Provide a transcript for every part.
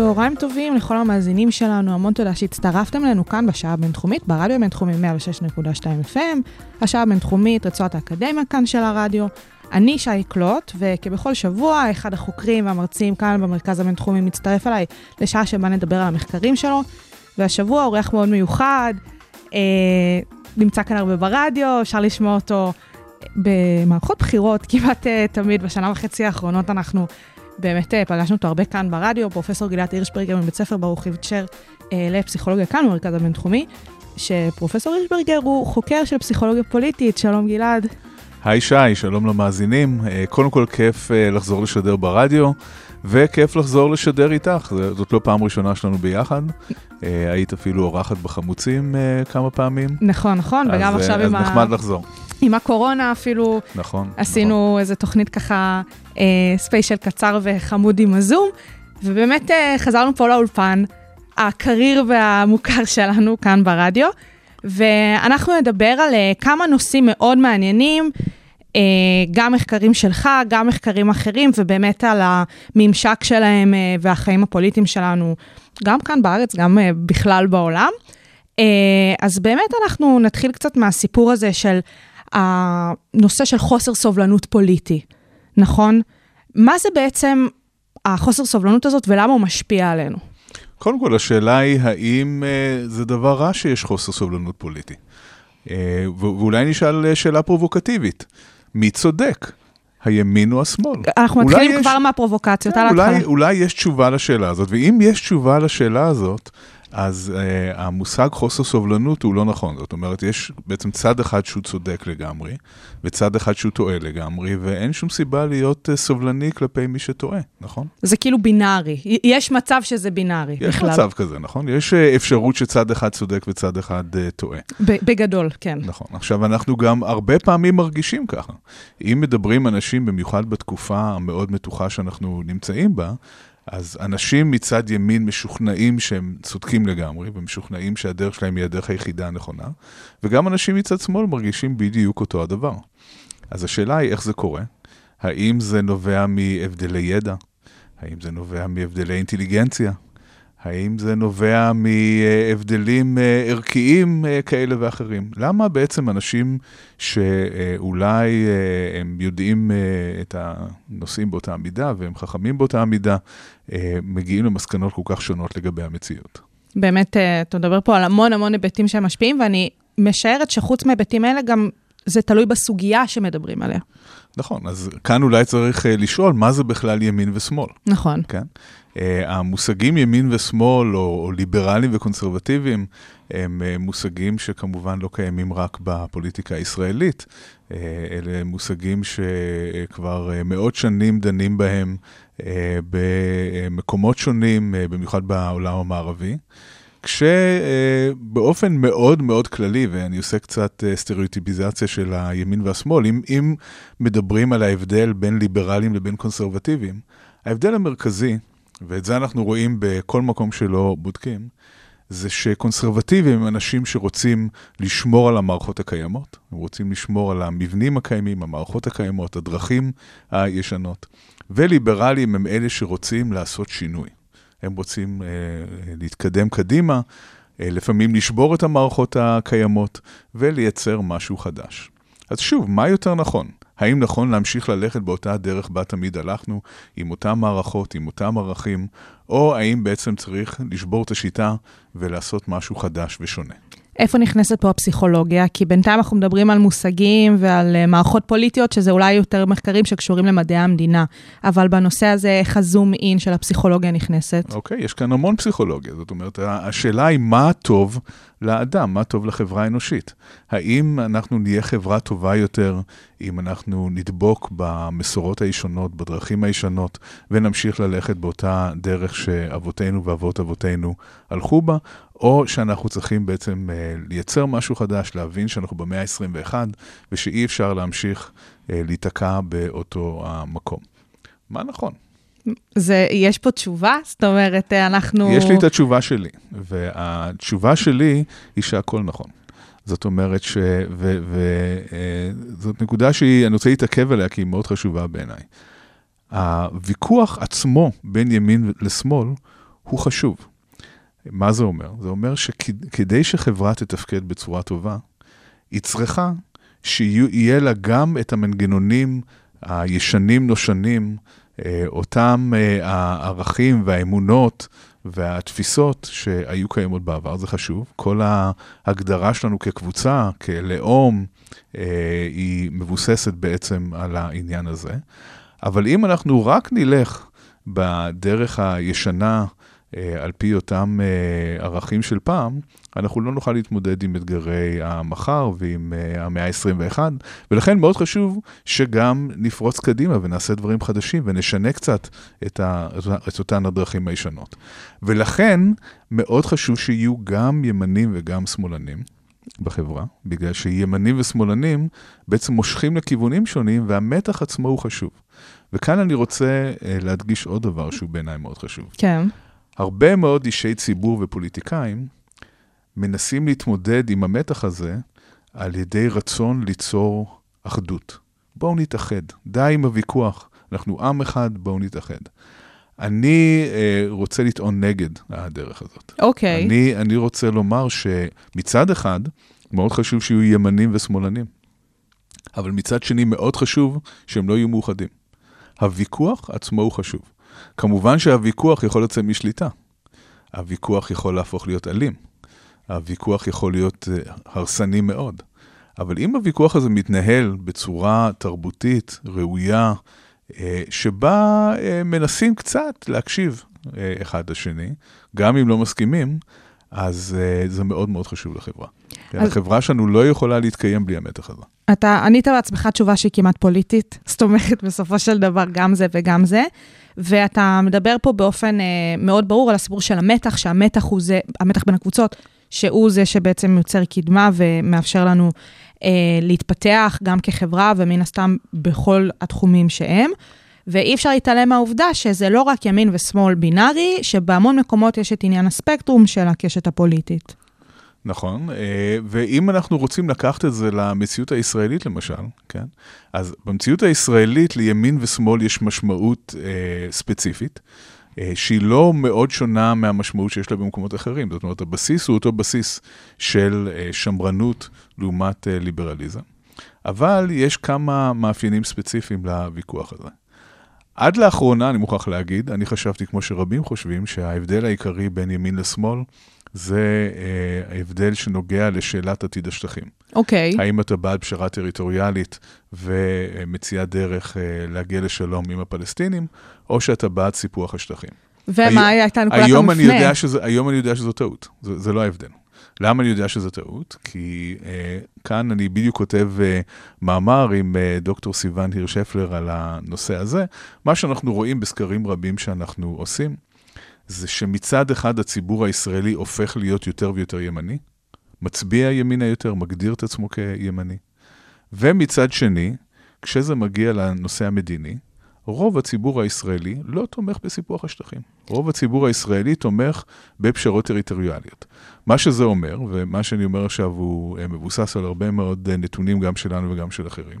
צהריים טובים לכל המאזינים שלנו, המון תודה שהצטרפתם אלינו כאן בשעה הבינתחומית, ברדיו הבינתחומי 106.2 FM, השעה הבינתחומית, רצועת האקדמיה כאן של הרדיו. אני שי קלוט, וכבכל שבוע, אחד החוקרים והמרצים כאן במרכז הבינתחומי מצטרף אליי לשעה שבה נדבר על המחקרים שלו, והשבוע אורח מאוד מיוחד, אה, נמצא כאן הרבה ברדיו, אפשר לשמוע אותו במערכות בחירות כמעט אה, תמיד, בשנה וחצי האחרונות אנחנו באמת אה, פגשנו אותו הרבה כאן ברדיו, פרופסור גלעד הירשברגר מבית ספר ברוך איבצ'ר אה, לפסיכולוגיה כאן במרכז הבינתחומי, שפרופסור הירשברגר הוא חוקר של פסיכולוגיה פוליטית, שלום גלעד. היי שי, שלום למאזינים. אה, קודם כל כיף לחזור לשדר ברדיו, וכיף לחזור לשדר איתך. זאת לא פעם ראשונה שלנו ביחד. אה, היית אפילו אורחת בחמוצים אה, כמה פעמים. נכון, נכון, וגם אז, אה, עכשיו אז עם, ה... נחמד לחזור. עם הקורונה אפילו נכון. עשינו איזה תוכנית ככה, אה, ספיישל קצר וחמוד עם הזום, ובאמת אה, חזרנו פה לאולפן, הקריר והמוכר שלנו כאן ברדיו, ואנחנו נדבר על אה, כמה נושאים מאוד מעניינים, גם מחקרים שלך, גם מחקרים אחרים, ובאמת על הממשק שלהם אה, והחיים הפוליטיים שלנו, גם כאן בארץ, גם אה, בכלל בעולם. אה, אז באמת אנחנו נתחיל קצת מהסיפור הזה של הנושא של חוסר סובלנות פוליטי, נכון? מה זה בעצם החוסר סובלנות הזאת ולמה הוא משפיע עלינו? קודם כל, השאלה היא האם אה, זה דבר רע שיש חוסר סובלנות פוליטי. אה, ואולי נשאל אה, שאלה פרובוקטיבית. מי צודק? הימין או השמאל? אנחנו מתחילים יש- כבר מהפרובוקציות על אולי. אולי יש תשובה לשאלה הזאת, ואם יש תשובה לשאלה הזאת, אז uh, המושג חוסר סובלנות הוא לא נכון. זאת אומרת, יש בעצם צד אחד שהוא צודק לגמרי, וצד אחד שהוא טועה לגמרי, ואין שום סיבה להיות uh, סובלני כלפי מי שטועה, נכון? זה כאילו בינארי, יש מצב שזה בינארי יש בכלל. מצב כזה, נכון? יש uh, אפשרות שצד אחד צודק וצד אחד uh, טועה. בגדול, כן. נכון. עכשיו, אנחנו גם הרבה פעמים מרגישים ככה. אם מדברים אנשים, במיוחד בתקופה המאוד מתוחה שאנחנו נמצאים בה, אז אנשים מצד ימין משוכנעים שהם צודקים לגמרי, ומשוכנעים שהדרך שלהם היא הדרך היחידה הנכונה, וגם אנשים מצד שמאל מרגישים בדיוק אותו הדבר. אז השאלה היא איך זה קורה. האם זה נובע מהבדלי ידע? האם זה נובע מהבדלי אינטליגנציה? האם זה נובע מהבדלים אה, ערכיים אה, כאלה ואחרים? למה בעצם אנשים שאולי אה, הם יודעים את הנושאים באותה מידה והם חכמים באותה מידה, מגיעים למסקנות כל כך שונות לגבי המציאות? באמת, אתה מדבר פה על המון המון היבטים שהם משפיעים, ואני משערת שחוץ מהיבטים האלה, גם זה תלוי בסוגיה שמדברים עליה. נכון, אז כאן אולי צריך אה, לשאול מה זה בכלל ימין ושמאל. נכון. כן? Uh, המושגים ימין ושמאל, או, או ליברלים וקונסרבטיביים, הם uh, מושגים שכמובן לא קיימים רק בפוליטיקה הישראלית. Uh, אלה מושגים שכבר uh, מאות שנים דנים בהם uh, במקומות שונים, uh, במיוחד בעולם המערבי. כשבאופן מאוד מאוד כללי, ואני עושה קצת אה, סטריאוטיפיזציה של הימין והשמאל, אם, אם מדברים על ההבדל בין ליברלים לבין קונסרבטיביים, ההבדל המרכזי, ואת זה אנחנו רואים בכל מקום שלא בודקים, זה שקונסרבטיבים הם אנשים שרוצים לשמור על המערכות הקיימות, הם רוצים לשמור על המבנים הקיימים, המערכות הקיימות, הדרכים הישנות, וליברלים הם אלה שרוצים לעשות שינוי. הם רוצים אה, להתקדם קדימה, אה, לפעמים לשבור את המערכות הקיימות ולייצר משהו חדש. אז שוב, מה יותר נכון? האם נכון להמשיך ללכת באותה הדרך בה תמיד הלכנו, עם אותן מערכות, עם אותם ערכים, או האם בעצם צריך לשבור את השיטה ולעשות משהו חדש ושונה? איפה נכנסת פה הפסיכולוגיה? כי בינתיים אנחנו מדברים על מושגים ועל אה, מערכות פוליטיות, שזה אולי יותר מחקרים שקשורים למדעי המדינה, אבל בנושא הזה, איך הזום אין של הפסיכולוגיה נכנסת? אוקיי, יש כאן המון פסיכולוגיה. זאת אומרת, השאלה היא מה טוב לאדם, מה טוב לחברה האנושית. האם אנחנו נהיה חברה טובה יותר אם אנחנו נדבוק במסורות הישנות, בדרכים הישנות, ונמשיך ללכת באותה דרך שאבותינו ואבות אבותינו הלכו בה, או שאנחנו צריכים בעצם אה, לייצר משהו חדש, להבין שאנחנו במאה ה-21, ושאי אפשר להמשיך אה, להיתקע באותו המקום. מה נכון? זה, יש פה תשובה? זאת אומרת, אה, אנחנו... יש לי את התשובה שלי, והתשובה שלי היא שהכל נכון. זאת אומרת ש... וזאת נקודה שהיא, רוצה להתעכב עליה, כי היא מאוד חשובה בעיניי. הוויכוח עצמו בין ימין לשמאל הוא חשוב. מה זה אומר? זה אומר שכדי שחברה תתפקד בצורה טובה, היא צריכה שיהיה לה גם את המנגנונים הישנים נושנים, אה, אותם אה, הערכים והאמונות והתפיסות שהיו קיימות בעבר, זה חשוב. כל ההגדרה שלנו כקבוצה, כלאום, אה, היא מבוססת בעצם על העניין הזה. אבל אם אנחנו רק נלך בדרך הישנה, אה, על פי אותם אה, ערכים של פעם, אנחנו לא נוכל להתמודד עם אתגרי המחר ועם אה, המאה ה-21, ולכן מאוד חשוב שגם נפרוץ קדימה ונעשה דברים חדשים ונשנה קצת את, ה, את אותן הדרכים הישנות. ולכן מאוד חשוב שיהיו גם ימנים וגם שמאלנים. בחברה, בגלל שימנים ושמאלנים בעצם מושכים לכיוונים שונים, והמתח עצמו הוא חשוב. וכאן אני רוצה להדגיש עוד דבר שהוא בעיניי מאוד חשוב. כן. הרבה מאוד אישי ציבור ופוליטיקאים מנסים להתמודד עם המתח הזה על ידי רצון ליצור אחדות. בואו נתאחד, די עם הוויכוח, אנחנו עם אחד, בואו נתאחד. אני אה, רוצה לטעון נגד הדרך הזאת. אוקיי. Okay. אני, אני רוצה לומר שמצד אחד, מאוד חשוב שיהיו ימנים ושמאלנים, אבל מצד שני, מאוד חשוב שהם לא יהיו מאוחדים. הוויכוח עצמו הוא חשוב. כמובן שהוויכוח יכול לצאת משליטה. הוויכוח יכול להפוך להיות אלים. הוויכוח יכול להיות uh, הרסני מאוד. אבל אם הוויכוח הזה מתנהל בצורה תרבותית, ראויה, uh, שבה uh, מנסים קצת להקשיב אחד לשני, גם אם לא מסכימים, אז זה מאוד מאוד חשוב לחברה. אז... החברה שלנו לא יכולה להתקיים בלי המתח הזה. אתה ענית בעצמך תשובה שהיא כמעט פוליטית, זאת אומרת, בסופו של דבר גם זה וגם זה. ואתה מדבר פה באופן אה, מאוד ברור על הסיפור של המתח, שהמתח הוא זה, המתח בין הקבוצות, שהוא זה שבעצם יוצר קדמה ומאפשר לנו אה, להתפתח גם כחברה ומן הסתם בכל התחומים שהם. ואי אפשר להתעלם מהעובדה שזה לא רק ימין ושמאל בינארי, שבהמון מקומות יש את עניין הספקטרום של הקשת הפוליטית. נכון, אה, ואם אנחנו רוצים לקחת את זה למציאות הישראלית למשל, כן? אז במציאות הישראלית לימין ושמאל יש משמעות אה, ספציפית, אה, שהיא לא מאוד שונה מהמשמעות שיש לה במקומות אחרים. זאת אומרת, הבסיס הוא אותו בסיס של אה, שמרנות לעומת אה, ליברליזם. אבל יש כמה מאפיינים ספציפיים לוויכוח הזה. עד לאחרונה, אני מוכרח להגיד, אני חשבתי, כמו שרבים חושבים, שההבדל העיקרי בין ימין לשמאל זה אה, ההבדל שנוגע לשאלת עתיד השטחים. אוקיי. Okay. האם אתה בעד פשרה טריטוריאלית ומציע דרך אה, להגיע לשלום עם הפלסטינים, או שאתה בעד סיפוח השטחים. ומה הי... הייתה נקודת המפנה? היום אני יודע שזו טעות, זה, זה לא ההבדל. למה אני יודע שזו טעות? כי אה, כאן אני בדיוק כותב אה, מאמר עם אה, דוקטור סיון הירשפלר על הנושא הזה. מה שאנחנו רואים בסקרים רבים שאנחנו עושים, זה שמצד אחד הציבור הישראלי הופך להיות יותר ויותר ימני, מצביע ימינה יותר, מגדיר את עצמו כימני. ומצד שני, כשזה מגיע לנושא המדיני, רוב הציבור הישראלי לא תומך בסיפוח השטחים. רוב הציבור הישראלי תומך בפשרות טריטוריאליות. מה שזה אומר, ומה שאני אומר עכשיו הוא אה, מבוסס על הרבה מאוד אה, נתונים גם שלנו וגם של אחרים,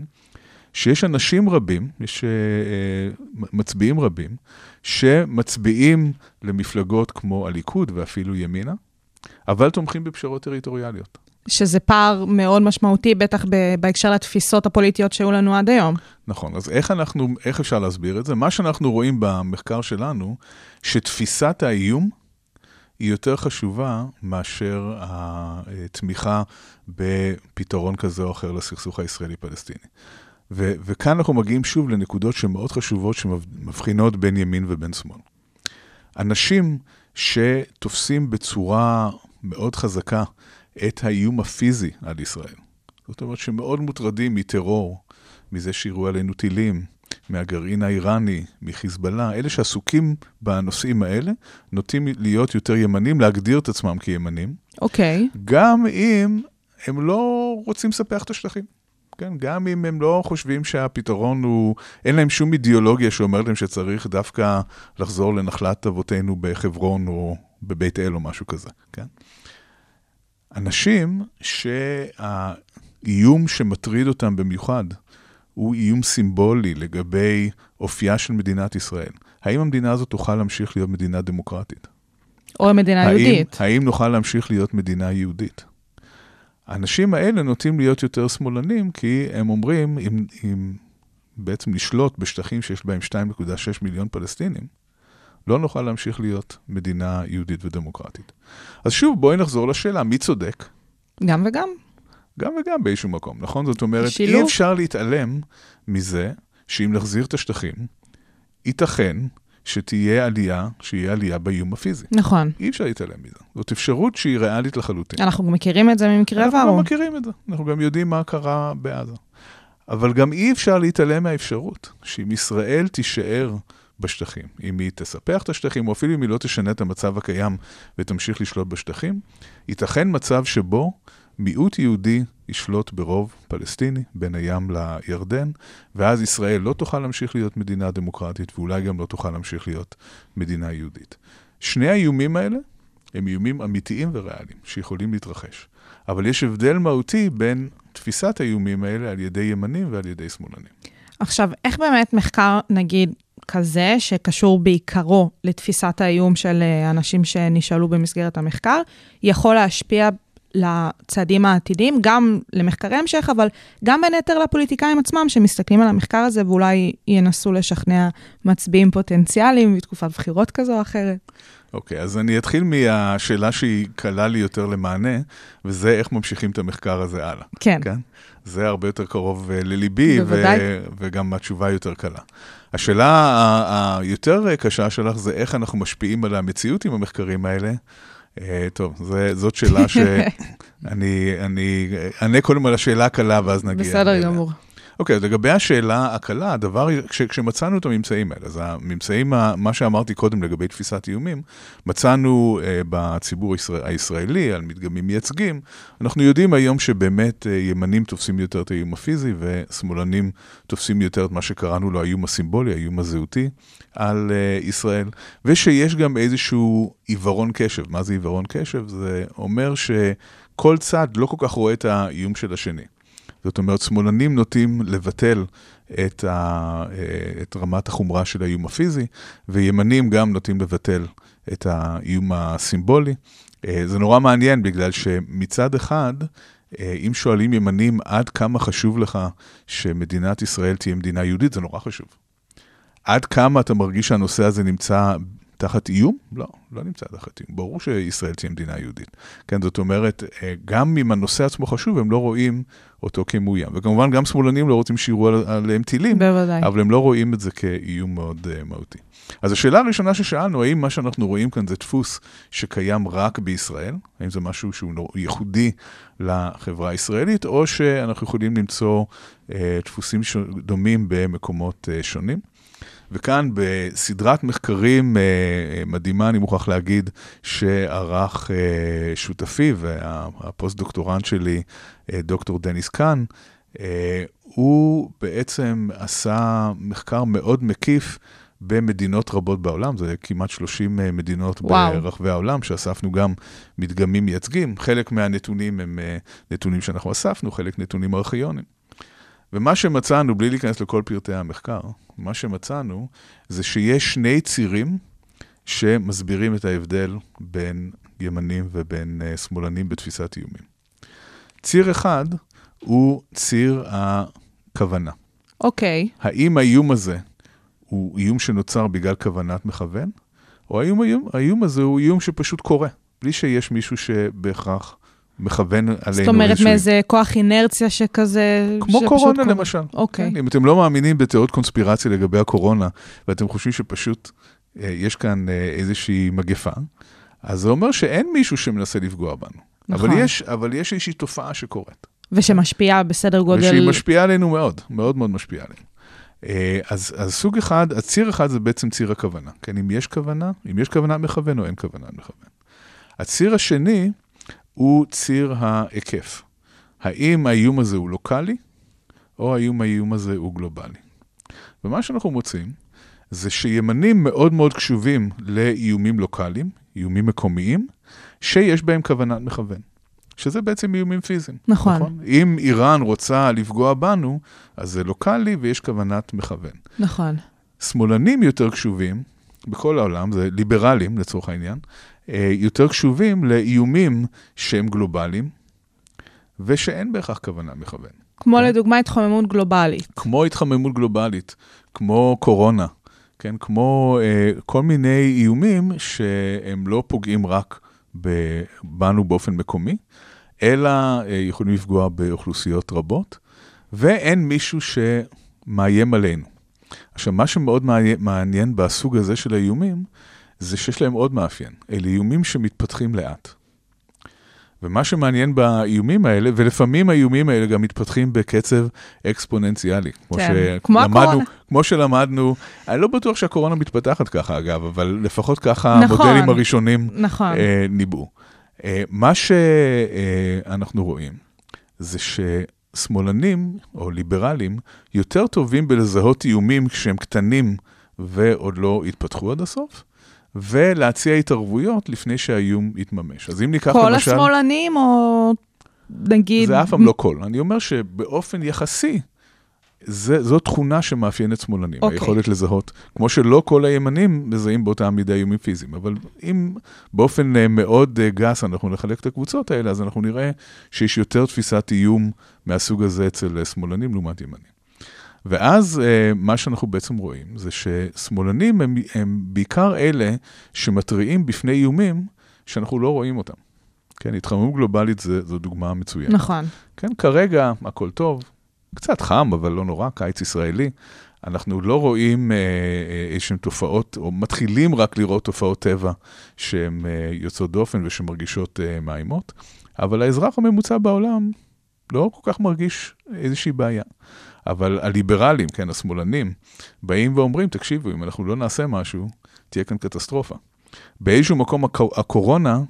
שיש אנשים רבים, יש uh, מצביעים רבים, שמצביעים למפלגות כמו הליכוד ואפילו ימינה, אבל תומכים בפשרות טריטוריאליות. שזה פער מאוד משמעותי, בטח בהקשר לתפיסות הפוליטיות שהיו לנו עד היום. נכון, אז איך אנחנו, איך אפשר להסביר את זה? מה שאנחנו רואים במחקר שלנו, שתפיסת האיום היא יותר חשובה מאשר התמיכה בפתרון כזה או אחר לסכסוך הישראלי-פלסטיני. ו- וכאן אנחנו מגיעים שוב לנקודות שמאוד חשובות שמבחינות בין ימין ובין שמאל. אנשים שתופסים בצורה מאוד חזקה את האיום הפיזי על ישראל, זאת אומרת שמאוד מוטרדים מטרור, מזה שיראו עלינו טילים, מהגרעין האיראני, מחיזבאללה, אלה שעסוקים בנושאים האלה, נוטים להיות יותר ימנים, להגדיר את עצמם כימנים, אוקיי. גם אם הם לא רוצים לספח את השטחים. כן, גם אם הם לא חושבים שהפתרון הוא, אין להם שום אידיאולוגיה שאומרת להם שצריך דווקא לחזור לנחלת אבותינו בחברון או בבית אל או משהו כזה, כן? אנשים שהאיום שמטריד אותם במיוחד הוא איום סימבולי לגבי אופייה של מדינת ישראל. האם המדינה הזאת תוכל להמשיך להיות מדינה דמוקרטית? או מדינה האם, יהודית. האם נוכל להמשיך להיות מדינה יהודית? האנשים האלה נוטים להיות יותר שמאלנים, כי הם אומרים, אם, אם בעצם לשלוט בשטחים שיש בהם 2.6 מיליון פלסטינים, לא נוכל להמשיך להיות מדינה יהודית ודמוקרטית. אז שוב, בואי נחזור לשאלה, מי צודק? גם וגם. גם וגם באיזשהו מקום, נכון? זאת אומרת, שילוב. אי אפשר להתעלם מזה שאם נחזיר את השטחים, ייתכן שתהיה עלייה, שיהיה עלייה באיום הפיזי. נכון. אי אפשר להתעלם מזה. זאת אפשרות שהיא ריאלית לחלוטין. אנחנו מכירים את זה ממקרה אנחנו עבר. גם מכירים את זה, אנחנו גם יודעים מה קרה בעזה. אבל גם אי אפשר להתעלם מהאפשרות שאם ישראל תישאר בשטחים, אם היא תספח את השטחים, או אפילו אם היא לא תשנה את המצב הקיים ותמשיך לשלוט בשטחים, ייתכן מצב שבו מיעוט יהודי ישלוט ברוב פלסטיני בין הים לירדן, ואז ישראל לא תוכל להמשיך להיות מדינה דמוקרטית, ואולי גם לא תוכל להמשיך להיות מדינה יהודית. שני האיומים האלה הם איומים אמיתיים וריאליים, שיכולים להתרחש. אבל יש הבדל מהותי בין תפיסת האיומים האלה על ידי ימנים ועל ידי שמאלנים. עכשיו, איך באמת מחקר, נגיד, כזה, שקשור בעיקרו לתפיסת האיום של אה, אנשים שנשאלו במסגרת המחקר, יכול להשפיע לצעדים העתידיים, גם למחקרי המשך, אבל גם בין היתר לפוליטיקאים עצמם, שמסתכלים על המחקר הזה ואולי ינסו לשכנע מצביעים פוטנציאליים בתקופת בחירות כזו או אחרת. אוקיי, אז אני אתחיל מהשאלה שהיא קלה לי יותר למענה, וזה איך ממשיכים את המחקר הזה הלאה. כן. כן? זה הרבה יותר קרוב אה, לליבי, ו-. וגם התשובה יותר קלה. השאלה היותר קשה שלך זה איך אנחנו משפיעים על המציאות עם המחקרים האלה. אה, טוב, זה, זאת שאלה שאני אני אענה קודם על השאלה הקלה ואז נגיע. בסדר. גמור. אוקיי, אז לגבי השאלה הקלה, הדבר, כש, כשמצאנו את הממצאים האלה, אז הממצאים, מה שאמרתי קודם לגבי תפיסת איומים, מצאנו אה, בציבור הישראל, הישראלי, על מדגמים מייצגים, אנחנו יודעים היום שבאמת אה, ימנים תופסים יותר את האיום הפיזי, ושמאלנים תופסים יותר את מה שקראנו לו האיום הסימבולי, האיום הזהותי, על אה, ישראל, ושיש גם איזשהו עיוורון קשב. מה זה עיוורון קשב? זה אומר שכל צד לא כל כך רואה את האיום של השני. זאת אומרת, שמאלנים נוטים לבטל את, ה, אה, את רמת החומרה של האיום הפיזי, וימנים גם נוטים לבטל את האיום הסימבולי. אה, זה נורא מעניין, בגלל שמצד אחד, אה, אם שואלים ימנים עד כמה חשוב לך שמדינת ישראל תהיה מדינה יהודית, זה נורא חשוב. עד כמה אתה מרגיש שהנושא הזה נמצא תחת איום? לא, לא נמצא תחת איום. ברור שישראל תהיה מדינה יהודית. כן, זאת אומרת, אה, גם אם הנושא עצמו חשוב, הם לא רואים אותו כמאוים. וכמובן, גם שמאלנים לא רוצים שיראו על- עליהם טילים, בוודאי. אבל הם לא רואים את זה כאיום מאוד uh, מהותי. אז השאלה הראשונה ששאלנו, האם מה שאנחנו רואים כאן זה דפוס שקיים רק בישראל? האם זה משהו שהוא ייחודי לחברה הישראלית, או שאנחנו יכולים למצוא uh, דפוסים ש... דומים במקומות uh, שונים? וכאן בסדרת מחקרים אה, מדהימה, אני מוכרח להגיד, שערך אה, שותפי והפוסט-דוקטורנט שלי, אה, דוקטור דניס קאן, הוא בעצם עשה מחקר מאוד מקיף במדינות רבות בעולם, זה כמעט 30 אה, מדינות וואו. ברחבי העולם, שאספנו גם מדגמים מייצגים. חלק מהנתונים הם נתונים שאנחנו אספנו, חלק נתונים ארכיונים. ומה שמצאנו, בלי להיכנס לכל פרטי המחקר, מה שמצאנו זה שיש שני צירים שמסבירים את ההבדל בין ימנים ובין uh, שמאלנים בתפיסת איומים. ציר אחד הוא ציר הכוונה. אוקיי. האם האיום הזה הוא איום שנוצר בגלל כוונת מכוון, או האיום, האיום, האיום הזה הוא איום שפשוט קורה, בלי שיש מישהו שבהכרח מכוון עלינו זאת אומרת, איזשהו- מאיזה כוח אינרציה שכזה... כמו קורונה קורה. למשל. אוקיי. כן, אם אתם לא מאמינים בתיאוריות קונספירציה לגבי הקורונה, ואתם חושבים שפשוט אה, יש כאן אה, איזושהי מגפה, אז זה אומר שאין מישהו שמנסה לפגוע בנו. נכון. אבל יש, אבל יש איזושהי תופעה שקורית. ושמשפיעה בסדר גודל... ושהיא משפיעה עלינו מאוד, מאוד מאוד משפיעה עלינו. אה, אז, אז סוג אחד, הציר אחד זה בעצם ציר הכוונה. כן, אם יש כוונה, אם יש כוונה מכוון או אין כוונה מכוון. הציר השני הוא ציר ההיקף. האם האיום הזה הוא לוקאלי, או האם האיום הזה הוא גלובלי. ומה שאנחנו מוצאים, זה שימנים מאוד מאוד קשובים לאיומים לוקאליים, איומים מקומיים, שיש בהם כוונת מכוון. שזה בעצם איומים פיזיים. נכון. נכון? אם איראן רוצה לפגוע בנו, אז זה לוקאלי ויש כוונת מכוון. נכון. שמאלנים יותר קשובים, בכל העולם, זה ליברלים לצורך העניין, יותר קשובים לאיומים שהם גלובליים, ושאין בהכרח כוונה מכוון. כמו כן. לדוגמה התחממות גלובלית. כמו התחממות גלובלית, כמו קורונה, כן? כמו אה, כל מיני איומים שהם לא פוגעים רק בנו באופן מקומי, אלא אה, יכולים לפגוע באוכלוסיות רבות, ואין מישהו שמאיים עלינו. עכשיו, מה שמאוד מעניין בסוג הזה של האיומים, זה שיש להם עוד מאפיין. אלה איומים שמתפתחים לאט. ומה שמעניין באיומים האלה, ולפעמים האיומים האלה גם מתפתחים בקצב אקספוננציאלי. כמו כן, כמו שלמדנו- הקורונה. כמו שלמדנו, אני לא בטוח שהקורונה מתפתחת ככה, אגב, אבל לפחות ככה נכון. המודלים הראשונים נכון. אה, ניבאו. אה, מה שאנחנו רואים זה ששמאלנים או ליברלים יותר טובים בלזהות איומים כשהם קטנים ועוד לא התפתחו עד הסוף, ולהציע התערבויות לפני שהאיום יתממש. אז אם ניקח כל למשל... השמאלנים, או נגיד... זה אף פעם לא כל. אני אומר שבאופן יחסי, זה, זו תכונה שמאפיינת שמאלנים, okay. אוקיי. היכולת לזהות. כמו שלא כל הימנים מזהים באותה מידה איומים פיזיים, אבל אם באופן אה, מאוד אה, גס אנחנו נחלק את הקבוצות האלה, אז אנחנו נראה שיש יותר תפיסת איום מהסוג הזה אצל אה, שמאלנים לעומת ימנים. ואז אה, מה שאנחנו בעצם רואים זה ששמאלנים הם, הם בעיקר אלה שמתריעים בפני איומים שאנחנו לא רואים אותם. כן, התחממות גלובלית זה, זו דוגמה מצוינת. נכון. כן, כרגע הכל טוב, קצת חם, אבל לא נורא, קיץ ישראלי. אנחנו לא רואים אה, אה, איזשהן תופעות, או מתחילים רק לראות תופעות טבע שהן אה, יוצאות דופן ושמרגישות אה, מאיימות, אבל האזרח הממוצע בעולם לא כל כך מרגיש איזושהי בעיה. אבל הליברלים, כן, השמאלנים, באים ואומרים, תקשיבו, אם אנחנו לא נעשה משהו, תהיה כאן קטסטרופה. באיזשהו מקום הקו- הקורונה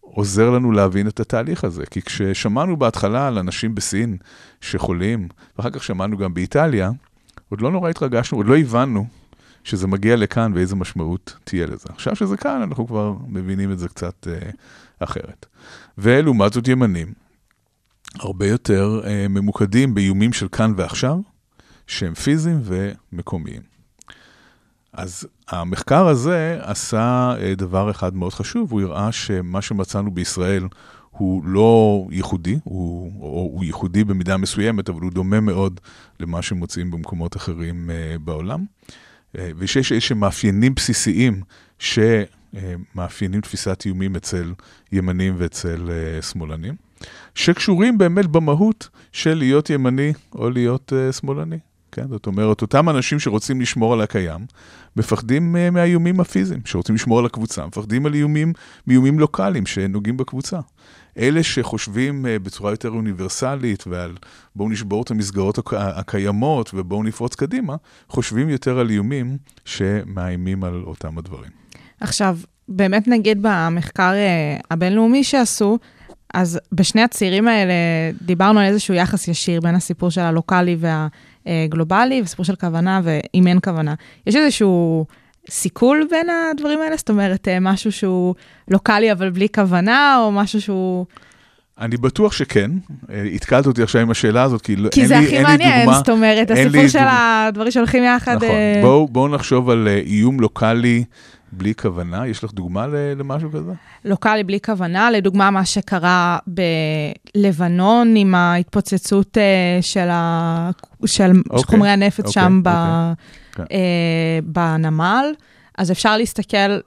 עוזר לנו להבין את התהליך הזה, כי כששמענו בהתחלה על אנשים בסין שחולים, ואחר כך שמענו גם באיטליה, עוד לא נורא התרגשנו, עוד לא הבנו שזה מגיע לכאן ואיזה משמעות תהיה לזה. עכשיו שזה כאן, אנחנו כבר מבינים את זה קצת אה, אחרת. ולעומת זאת ימנים, הרבה יותר אה, ממוקדים באיומים של כאן ועכשיו, שהם פיזיים ומקומיים. אז המחקר הזה עשה אה, דבר אחד מאוד חשוב, הוא הראה שמה שמצאנו בישראל הוא לא ייחודי, הוא, או הוא ייחודי במידה מסוימת, אבל הוא דומה מאוד למה שמוצאים במקומות אחרים אה, בעולם, אה, ושיש איזשהם מאפיינים בסיסיים שמאפיינים תפיסת איומים אצל ימנים ואצל אה, שמאלנים, שקשורים באמת במהות של להיות ימני או להיות אה, שמאלני. כן, זאת אומרת, אותם אנשים שרוצים לשמור על הקיים, מפחדים uh, מהאיומים הפיזיים, שרוצים לשמור על הקבוצה, מפחדים על איומים, מאיומים לוקאליים שנוגעים בקבוצה. אלה שחושבים uh, בצורה יותר אוניברסלית ועל בואו נשבור את המסגרות הק- הקיימות ובואו נפרוץ קדימה, חושבים יותר על איומים שמאיימים על אותם הדברים. עכשיו, באמת נגיד במחקר אה, הבינלאומי שעשו, אז בשני הצירים האלה דיברנו על איזשהו יחס ישיר בין הסיפור של הלוקאלי והגלובלי, וסיפור של כוונה ואם אין כוונה. יש איזשהו סיכול בין הדברים האלה? זאת אומרת, אה, משהו שהוא לוקאלי אבל בלי כוונה, או משהו שהוא... אני בטוח שכן, אה, התקלת אותי עכשיו עם השאלה הזאת, כי, לא- כי אין זה לי, הכי אין לי מעניין, דוגמה. זאת אומרת, אין לי הסיפור של. הדברים שהולכים יחד... נכון, אה, בואו בוא נחשוב על אה, איום לוקאלי בלי כוונה, יש לך דוגמה למשהו כזה? לוקאלי בלי כוונה, לדוגמה מה שקרה בלבנון עם ההתפוצצות אה, של, ה... של אוקיי, חומרי הנפץ אוקיי, שם ב... כן. אה, בנמל, אז אפשר להסתכל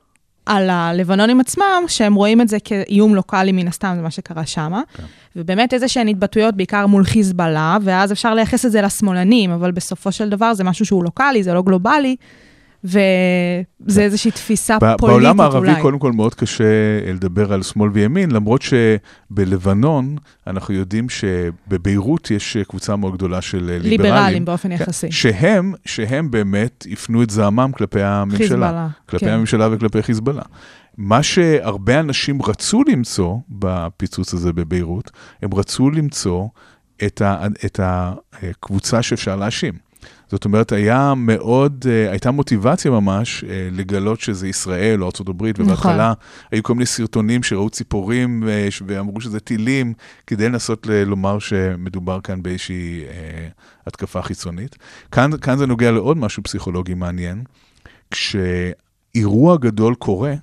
על הלבנונים עצמם, שהם רואים את זה כאיום לוקאלי מן הסתם, זה מה שקרה שם. כן. ובאמת איזה שהן התבטאויות בעיקר מול חיזבאללה, ואז אפשר לייחס את זה לשמאלנים, אבל בסופו של דבר זה משהו שהוא לוקאלי, זה לא גלובלי. וזה איזושהי תפיסה פוליטית בעולם הערבי אולי. קודם כל מאוד קשה לדבר על שמאל וימין, למרות שבלבנון אנחנו יודעים שבביירות יש קבוצה מאוד גדולה של ליברלים. ליברלים באופן כן, יחסי. שהם, שהם באמת הפנו את זעמם כלפי הממשלה. חיזבאללה, כלפי כן. הממשלה וכלפי חיזבאללה. מה שהרבה אנשים רצו למצוא בפיצוץ הזה בביירות, הם רצו למצוא את, ה, את הקבוצה שאפשר להאשים. זאת אומרת, היה מאוד, אה, הייתה מוטיבציה ממש אה, לגלות שזה ישראל או ארה"ב, ובהתחלה היו כל מיני סרטונים שראו ציפורים ש- ואמרו שזה טילים, כדי לנסות לומר שמדובר כאן באיזושהי אה, התקפה חיצונית. כאן, כאן זה נוגע לעוד משהו פסיכולוגי מעניין. כשאירוע גדול קורה,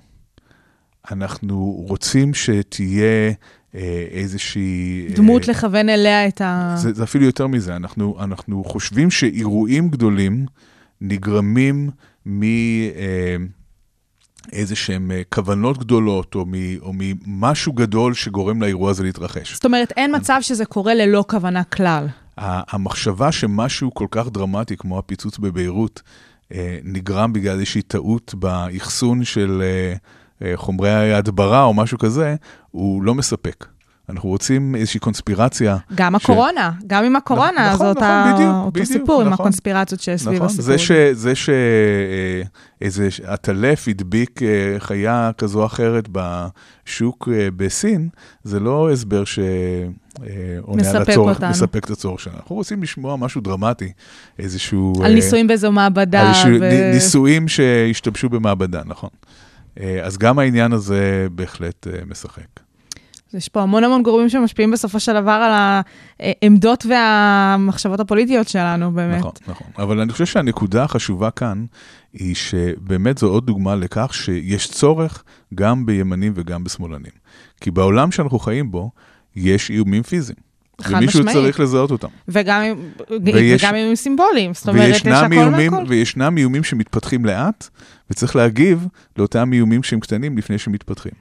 אנחנו רוצים שתהיה אה, איזושהי... אה, דמות לכוון אליה את ה... זה, זה אפילו יותר מזה, אנחנו, אנחנו חושבים שאירועים גדולים נגרמים מ... אה, שהם אה, כוונות גדולות, או, מ, או ממשהו גדול שגורם לאירוע הזה להתרחש. זאת אומרת, אין מצב שזה קורה ללא כוונה כלל. המחשבה שמשהו כל כך דרמטי כמו הפיצוץ בביירות אה, נגרם בגלל איזושהי טעות באחסון של אה, אה, חומרי הדברה או משהו כזה, הוא לא מספק. אנחנו רוצים איזושהי קונספירציה. גם ש- הקורונה, גם עם הקורונה, נכון, זה נכון, אותה- בדיוק, אותו בדיוק, סיפור עם נכון. הקונספירציות שסביב נכון, הסיפור. זה ש... הזה. זה ש... אה, עטלף הדביק אה, חיה כזו או אחרת בשוק אה, בסין, זה לא הסבר ש... אה, עונה על מספק הצורך, אותנו. מספק את הצורך שלנו. אנחנו רוצים לשמוע משהו דרמטי, איזשהו... על אה, ניסויים באיזו מעבדה. על איזשהו ו- ניסויים שהשתמשו במעבדה, נכון. אה, אז גם העניין הזה בהחלט אה, משחק. יש פה המון המון גורמים שמשפיעים בסופו של דבר על העמדות והמחשבות הפוליטיות שלנו, באמת. נכון, נכון. אבל אני חושב שהנקודה החשובה כאן, היא שבאמת זו עוד דוגמה לכך שיש צורך גם בימנים וגם בשמאלנים. כי בעולם שאנחנו חיים בו, יש איומים פיזיים. חד ומישהו משמעית. צריך לזהות אותם. וגם ויש- וגם עם סימבולים, זאת אומרת, יש הכל איומים, מהכל. וישנם איומים שמתפתחים לאט, וצריך להגיב לאותם איומים שהם קטנים לפני שהם מתפתחים.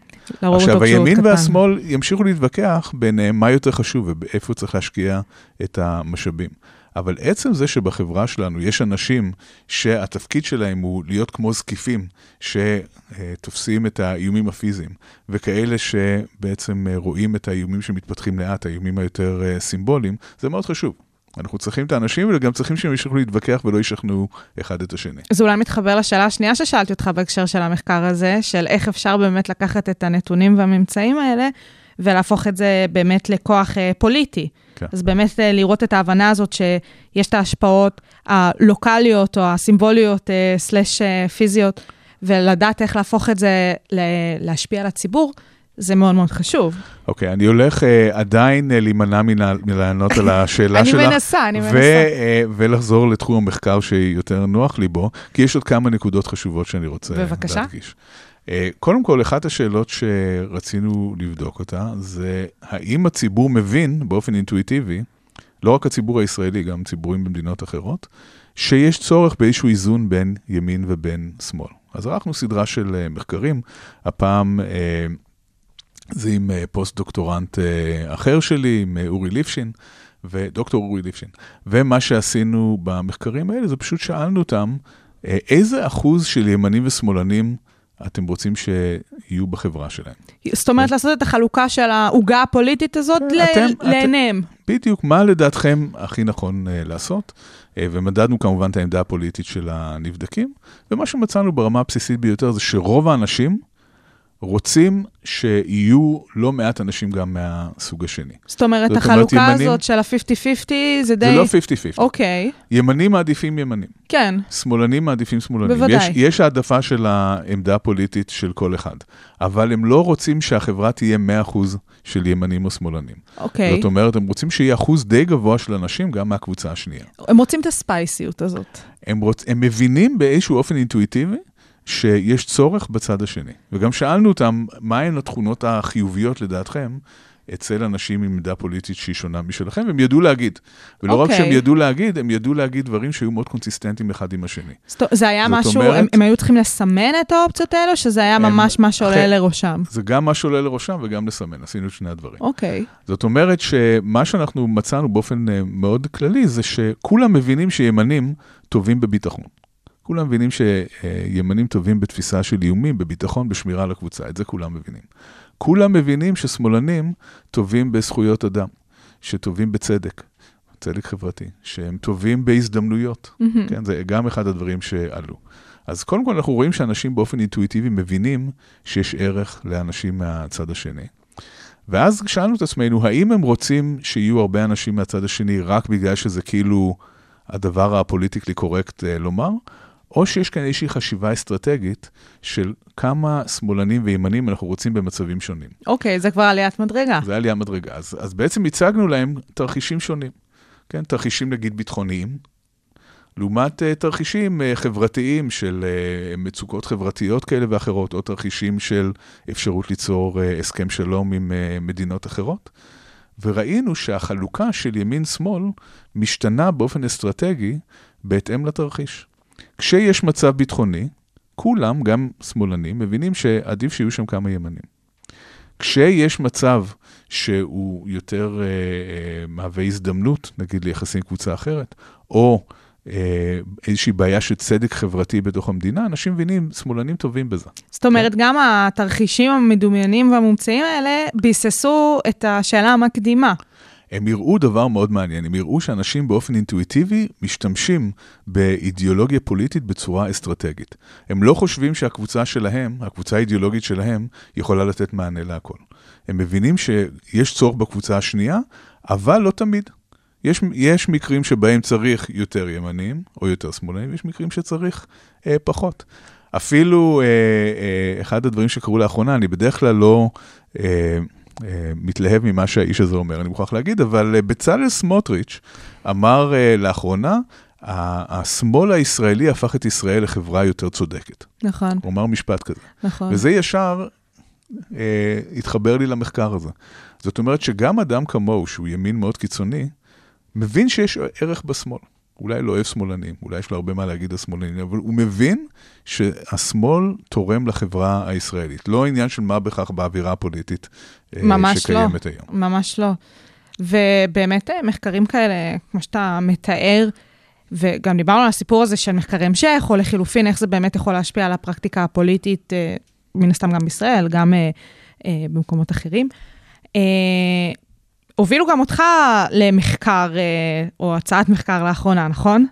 לרוב עכשיו, הימין קטן. והשמאל ימשיכו להתווכח ביניהם מה יותר חשוב ואיפה צריך להשקיע את המשאבים. אבל עצם זה שבחברה שלנו יש אנשים שהתפקיד שלהם הוא להיות כמו זקיפים שתופסים את האיומים הפיזיים, וכאלה שבעצם אה, רואים את האיומים שמתפתחים לאט, האיומים היותר אה, סימבוליים, זה מאוד חשוב. אנחנו צריכים את האנשים, וגם צריכים שהם ימשיכו להתווכח ולא ישכנעו אחד את השני. זה אולי מתחבר לשאלה השנייה ששאלתי אותך בהקשר של המחקר הזה, של איך אפשר באמת לקחת את הנתונים והממצאים האלה, ולהפוך את זה באמת לכוח אה, פוליטי. כן. אז באמת אה, לראות את ההבנה הזאת שיש את ההשפעות הלוקאליות או הסימבוליות אה, סלש אה, פיזיות, ולדעת איך להפוך את זה ל- להשפיע על הציבור, זה מאוד מאוד חשוב. אוקיי, אני הולך אה, עדיין אה, להימנע מלענות על השאלה אני שלך. מנסה, אני מנסה. אה, ולחזור לתחום המחקר שיותר נוח לי בו, כי יש עוד כמה נקודות חשובות שאני רוצה בבקשה. להדגיש. אה, קודם כל, אחת השאלות שרצינו לבדוק אותה, זה האם הציבור מבין באופן אינטואיטיבי, לא רק הציבור הישראלי, גם ציבורים במדינות אחרות, שיש צורך באיזשהו איזון בין ימין ובין שמאל. אז ערכנו סדרה של אה, מחקרים, הפעם אה, זה עם אה, פוסט-דוקטורנט אה, אחר שלי, עם אה, אורי ליפשין, ודוקטור אורי ליפשין. ומה שעשינו במחקרים האלה, זה פשוט שאלנו אותם, איזה אחוז של ימנים ושמאלנים אתם רוצים שיהיו בחברה שלהם? זאת אומרת, לעשות את החלוקה של העוגה הפוליטית הזאת כן, לעיניהם. בדיוק, מה לדעתכם הכי נכון לעשות? ומדדנו כמובן את העמדה הפוליטית של הנבדקים, ומה שמצאנו ברמה הבסיסית ביותר זה שרוב האנשים רוצים שיהיו לא מעט אנשים גם מהסוג השני. זאת אומרת, זאת אומרת, החלוקה ימנים- הזאת של ה-50-50 זה די... זה לא 50-50. אוקיי, ימנים מעדיפים ימנים, כן. שמאלנים מעדיפים שמאלנים. בוודאי. יש, יש העדפה של העמדה הפוליטית של כל אחד, אבל הם לא רוצים שהחברה תהיה 100% של ימנים או שמאלנים. אוקיי. זאת אומרת, הם רוצים שיהיה אחוז די גבוה של אנשים גם מהקבוצה השנייה. הם רוצים את הספייסיות הזאת. הם, רוצ... הם מבינים באיזשהו אופן אינטואיטיבי שיש צורך בצד השני. וגם שאלנו אותם, מהן התכונות החיוביות לדעתכם אצל אנשים עם עמדה פוליטית שהיא שונה משלכם, והם ידעו להגיד. ולא רק אוקיי. שהם ידעו להגיד, הם ידעו להגיד דברים שהיו מאוד קונסיסטנטים אחד עם השני. זאת, זה היה זאת משהו, אומרת- הם, הם היו צריכים לסמן את האופציות האלו, שזה היה הם- ממש מה שעולה אחרי- לראשם? זה גם מה שעולה לראשם וגם לסמן, עשינו את שני הדברים. אוקיי. זאת אומרת שמה שאנחנו מצאנו באופן אה, מאוד כללי, זה שכולם מבינים שימנים טובים בביטחון. כולם מבינים שימנים טובים בתפיסה של איומים, בביטחון, בשמירה על הקבוצה, את זה כולם מבינים. כולם מבינים ששמאלנים טובים בזכויות אדם, שטובים בצדק, צדק חברתי, שהם טובים בהזדמנויות. מהמם. כן, זה גם אחד הדברים שעלו. אז קודם כל אנחנו רואים שאנשים באופן אינטואיטיבי מבינים שיש ערך לאנשים מהצד השני. ואז שאלנו את עצמנו, האם הם רוצים שיהיו הרבה אנשים מהצד השני רק בגלל שזה כאילו הדבר הפוליטיקלי קורקט אה, לומר, או שיש כאן איזושהי חשיבה אסטרטגית של כמה שמאלנים וימנים אנחנו רוצים במצבים שונים. אוקיי, זה כבר עליית מדרגה. זה עלייה מדרגה. אז, אז בעצם הצגנו להם תרחישים שונים. כן, תרחישים נגיד ביטחוניים, לעומת uh, תרחישים uh, חברתיים של uh, מצוקות חברתיות כאלה ואחרות, או תרחישים של אפשרות ליצור uh, הסכם שלום עם uh, מדינות אחרות. וראינו שהחלוקה של ימין-שמאל משתנה באופן אסטרטגי בהתאם לתרחיש. כשיש מצב ביטחוני, כולם, גם שמאלנים, מבינים שעדיף שיהיו שם כמה ימנים. כשיש מצב שהוא יותר אה, אה, מהווה הזדמנות, נגיד ליחסים עם קבוצה אחרת, או אה, איזושהי בעיה של צדק חברתי בתוך המדינה, אנשים מבינים, שמאלנים טובים בזה. זאת אומרת, גם התרחישים המדומיינים והמומצאים האלה ביססו את השאלה המקדימה. הם יראו דבר מאוד מעניין, הם יראו שאנשים באופן אינטואיטיבי משתמשים באידיאולוגיה פוליטית בצורה אסטרטגית. הם לא חושבים שהקבוצה שלהם, הקבוצה האידיאולוגית שלהם, יכולה לתת מענה להכל. הם מבינים שיש צורך בקבוצה השנייה, אבל לא תמיד. יש, יש מקרים שבהם צריך יותר ימנים או יותר שמאלנים, ויש מקרים שצריך אה, פחות. אפילו אה, אה, אחד הדברים שקרו לאחרונה, אני בדרך כלל לא... אה, מתלהב ממה שהאיש הזה אומר, אני מוכרח להגיד, אבל אה, בצלאל סמוטריץ' אמר אה, לאחרונה, השמאל הישראלי הפך את ישראל לחברה יותר צודקת. נכון, הוא אמר משפט כזה. נכון. וזה ישר אה, התחבר לי למחקר הזה. זאת אומרת שגם אדם כמוהו, שהוא ימין מאוד קיצוני, מבין שיש ערך בשמאל. אולי לא אוהב שמאלנים, אולי יש לו הרבה מה להגיד על שמאלנים, אבל הוא מבין שהשמאל תורם לחברה הישראלית. לא עניין של מה בכך באווירה הפוליטית אה, לא. שקיימת היום. ממש לא. ובאמת אה, מחקרים כאלה, כמו שאתה מתאר, וגם דיברנו על הסיפור הזה של מחקרי המשך, או לחילופין, איך זה באמת יכול להשפיע על הפרקטיקה הפוליטית, אה, מן הסתם גם בישראל, גם במקומות אחרים. אה, הובילו גם אותך למחקר, אה, או הצעת מחקר לאחרונה, נכון?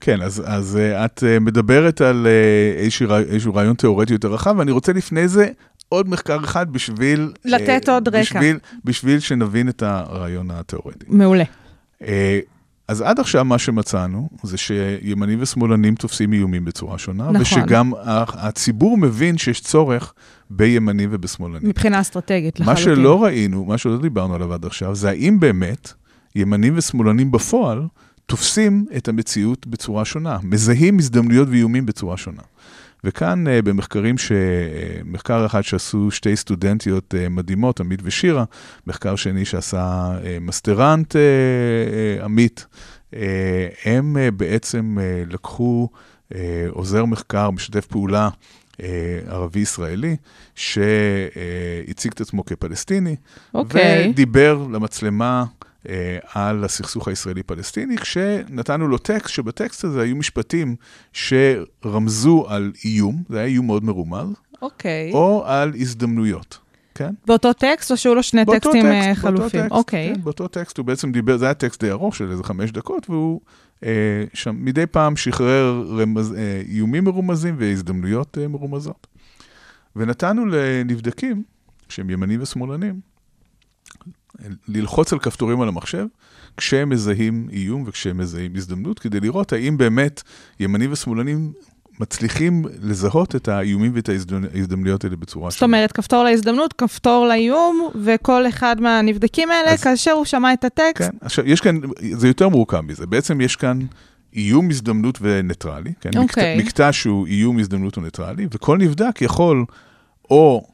כן, אז, אז אה, את אה, מדברת על אה, איזשהו, רע- איזשהו רעיון תיאורטי יותר רחב, ואני רוצה לפני זה עוד מחקר אחד בשביל... לתת עוד רקע. בשביל, בשביל שנבין את הרעיון התיאורטי. מעולה. אה, אז עד עכשיו מה שמצאנו זה שימנים ושמאלנים תופסים איומים בצורה שונה, נכון. ושגם הציבור מבין שיש צורך בימנים ובשמאלנים. מבחינה אסטרטגית לחלוטין. מה שלא ראינו, מה שלא דיברנו עליו עד עכשיו, זה האם באמת ימנים ושמאלנים בפועל תופסים את המציאות בצורה שונה, מזהים הזדמנויות ואיומים בצורה שונה. וכאן אה, במחקרים, ש... אה, מחקר אחד שעשו שתי סטודנטיות אה, מדהימות, עמית ושירה, מחקר שני שעשה מסטרנט עמית, הם בעצם לקחו עוזר מחקר, משתף פעולה ערבי-ישראלי, שהציג את עצמו כפלסטיני, אוקיי. ודיבר למצלמה על הסכסוך הישראלי-פלסטיני, כשנתנו לו טקסט, שבטקסט הזה היו משפטים שרמזו על איום, זה היה איום מאוד מרומז, אוקיי. או על הזדמנויות, כן? באותו טקסט, או שהיו לו שני טקסטים טקסט, אה, באותו חלופים? טקסט, אוקיי. כן, באותו טקסט הוא בעצם דיבר, זה היה טקסט די ארוך של איזה חמש דקות, והוא אה, שם מדי פעם שחרר רמז, אה, איומים מרומזים והזדמנויות אה, מרומזות. ונתנו לנבדקים, שהם ימנים ושמאלנים, ללחוץ על כפתורים על המחשב, כשהם מזהים איום וכשהם מזהים הזדמנות, כדי לראות האם באמת ימנים ושמאלנים מצליחים לזהות את האיומים ואת ההזדמנ- ההזדמנויות האלה בצורה זאת אומרת, כפתור להזדמנות, כפתור לאיום, וכל אחד מהנבדקים האלה, אז- כאשר הוא שמע את הטקסט, כן, עכשיו, יש כאן, זה יותר מורכב מזה. בעצם יש כאן איום, הזדמנות וניטרלי. כן? אוקיי. מקטע, מקטע שהוא איום, הזדמנות וניטרלי, וכל נבדק יכול או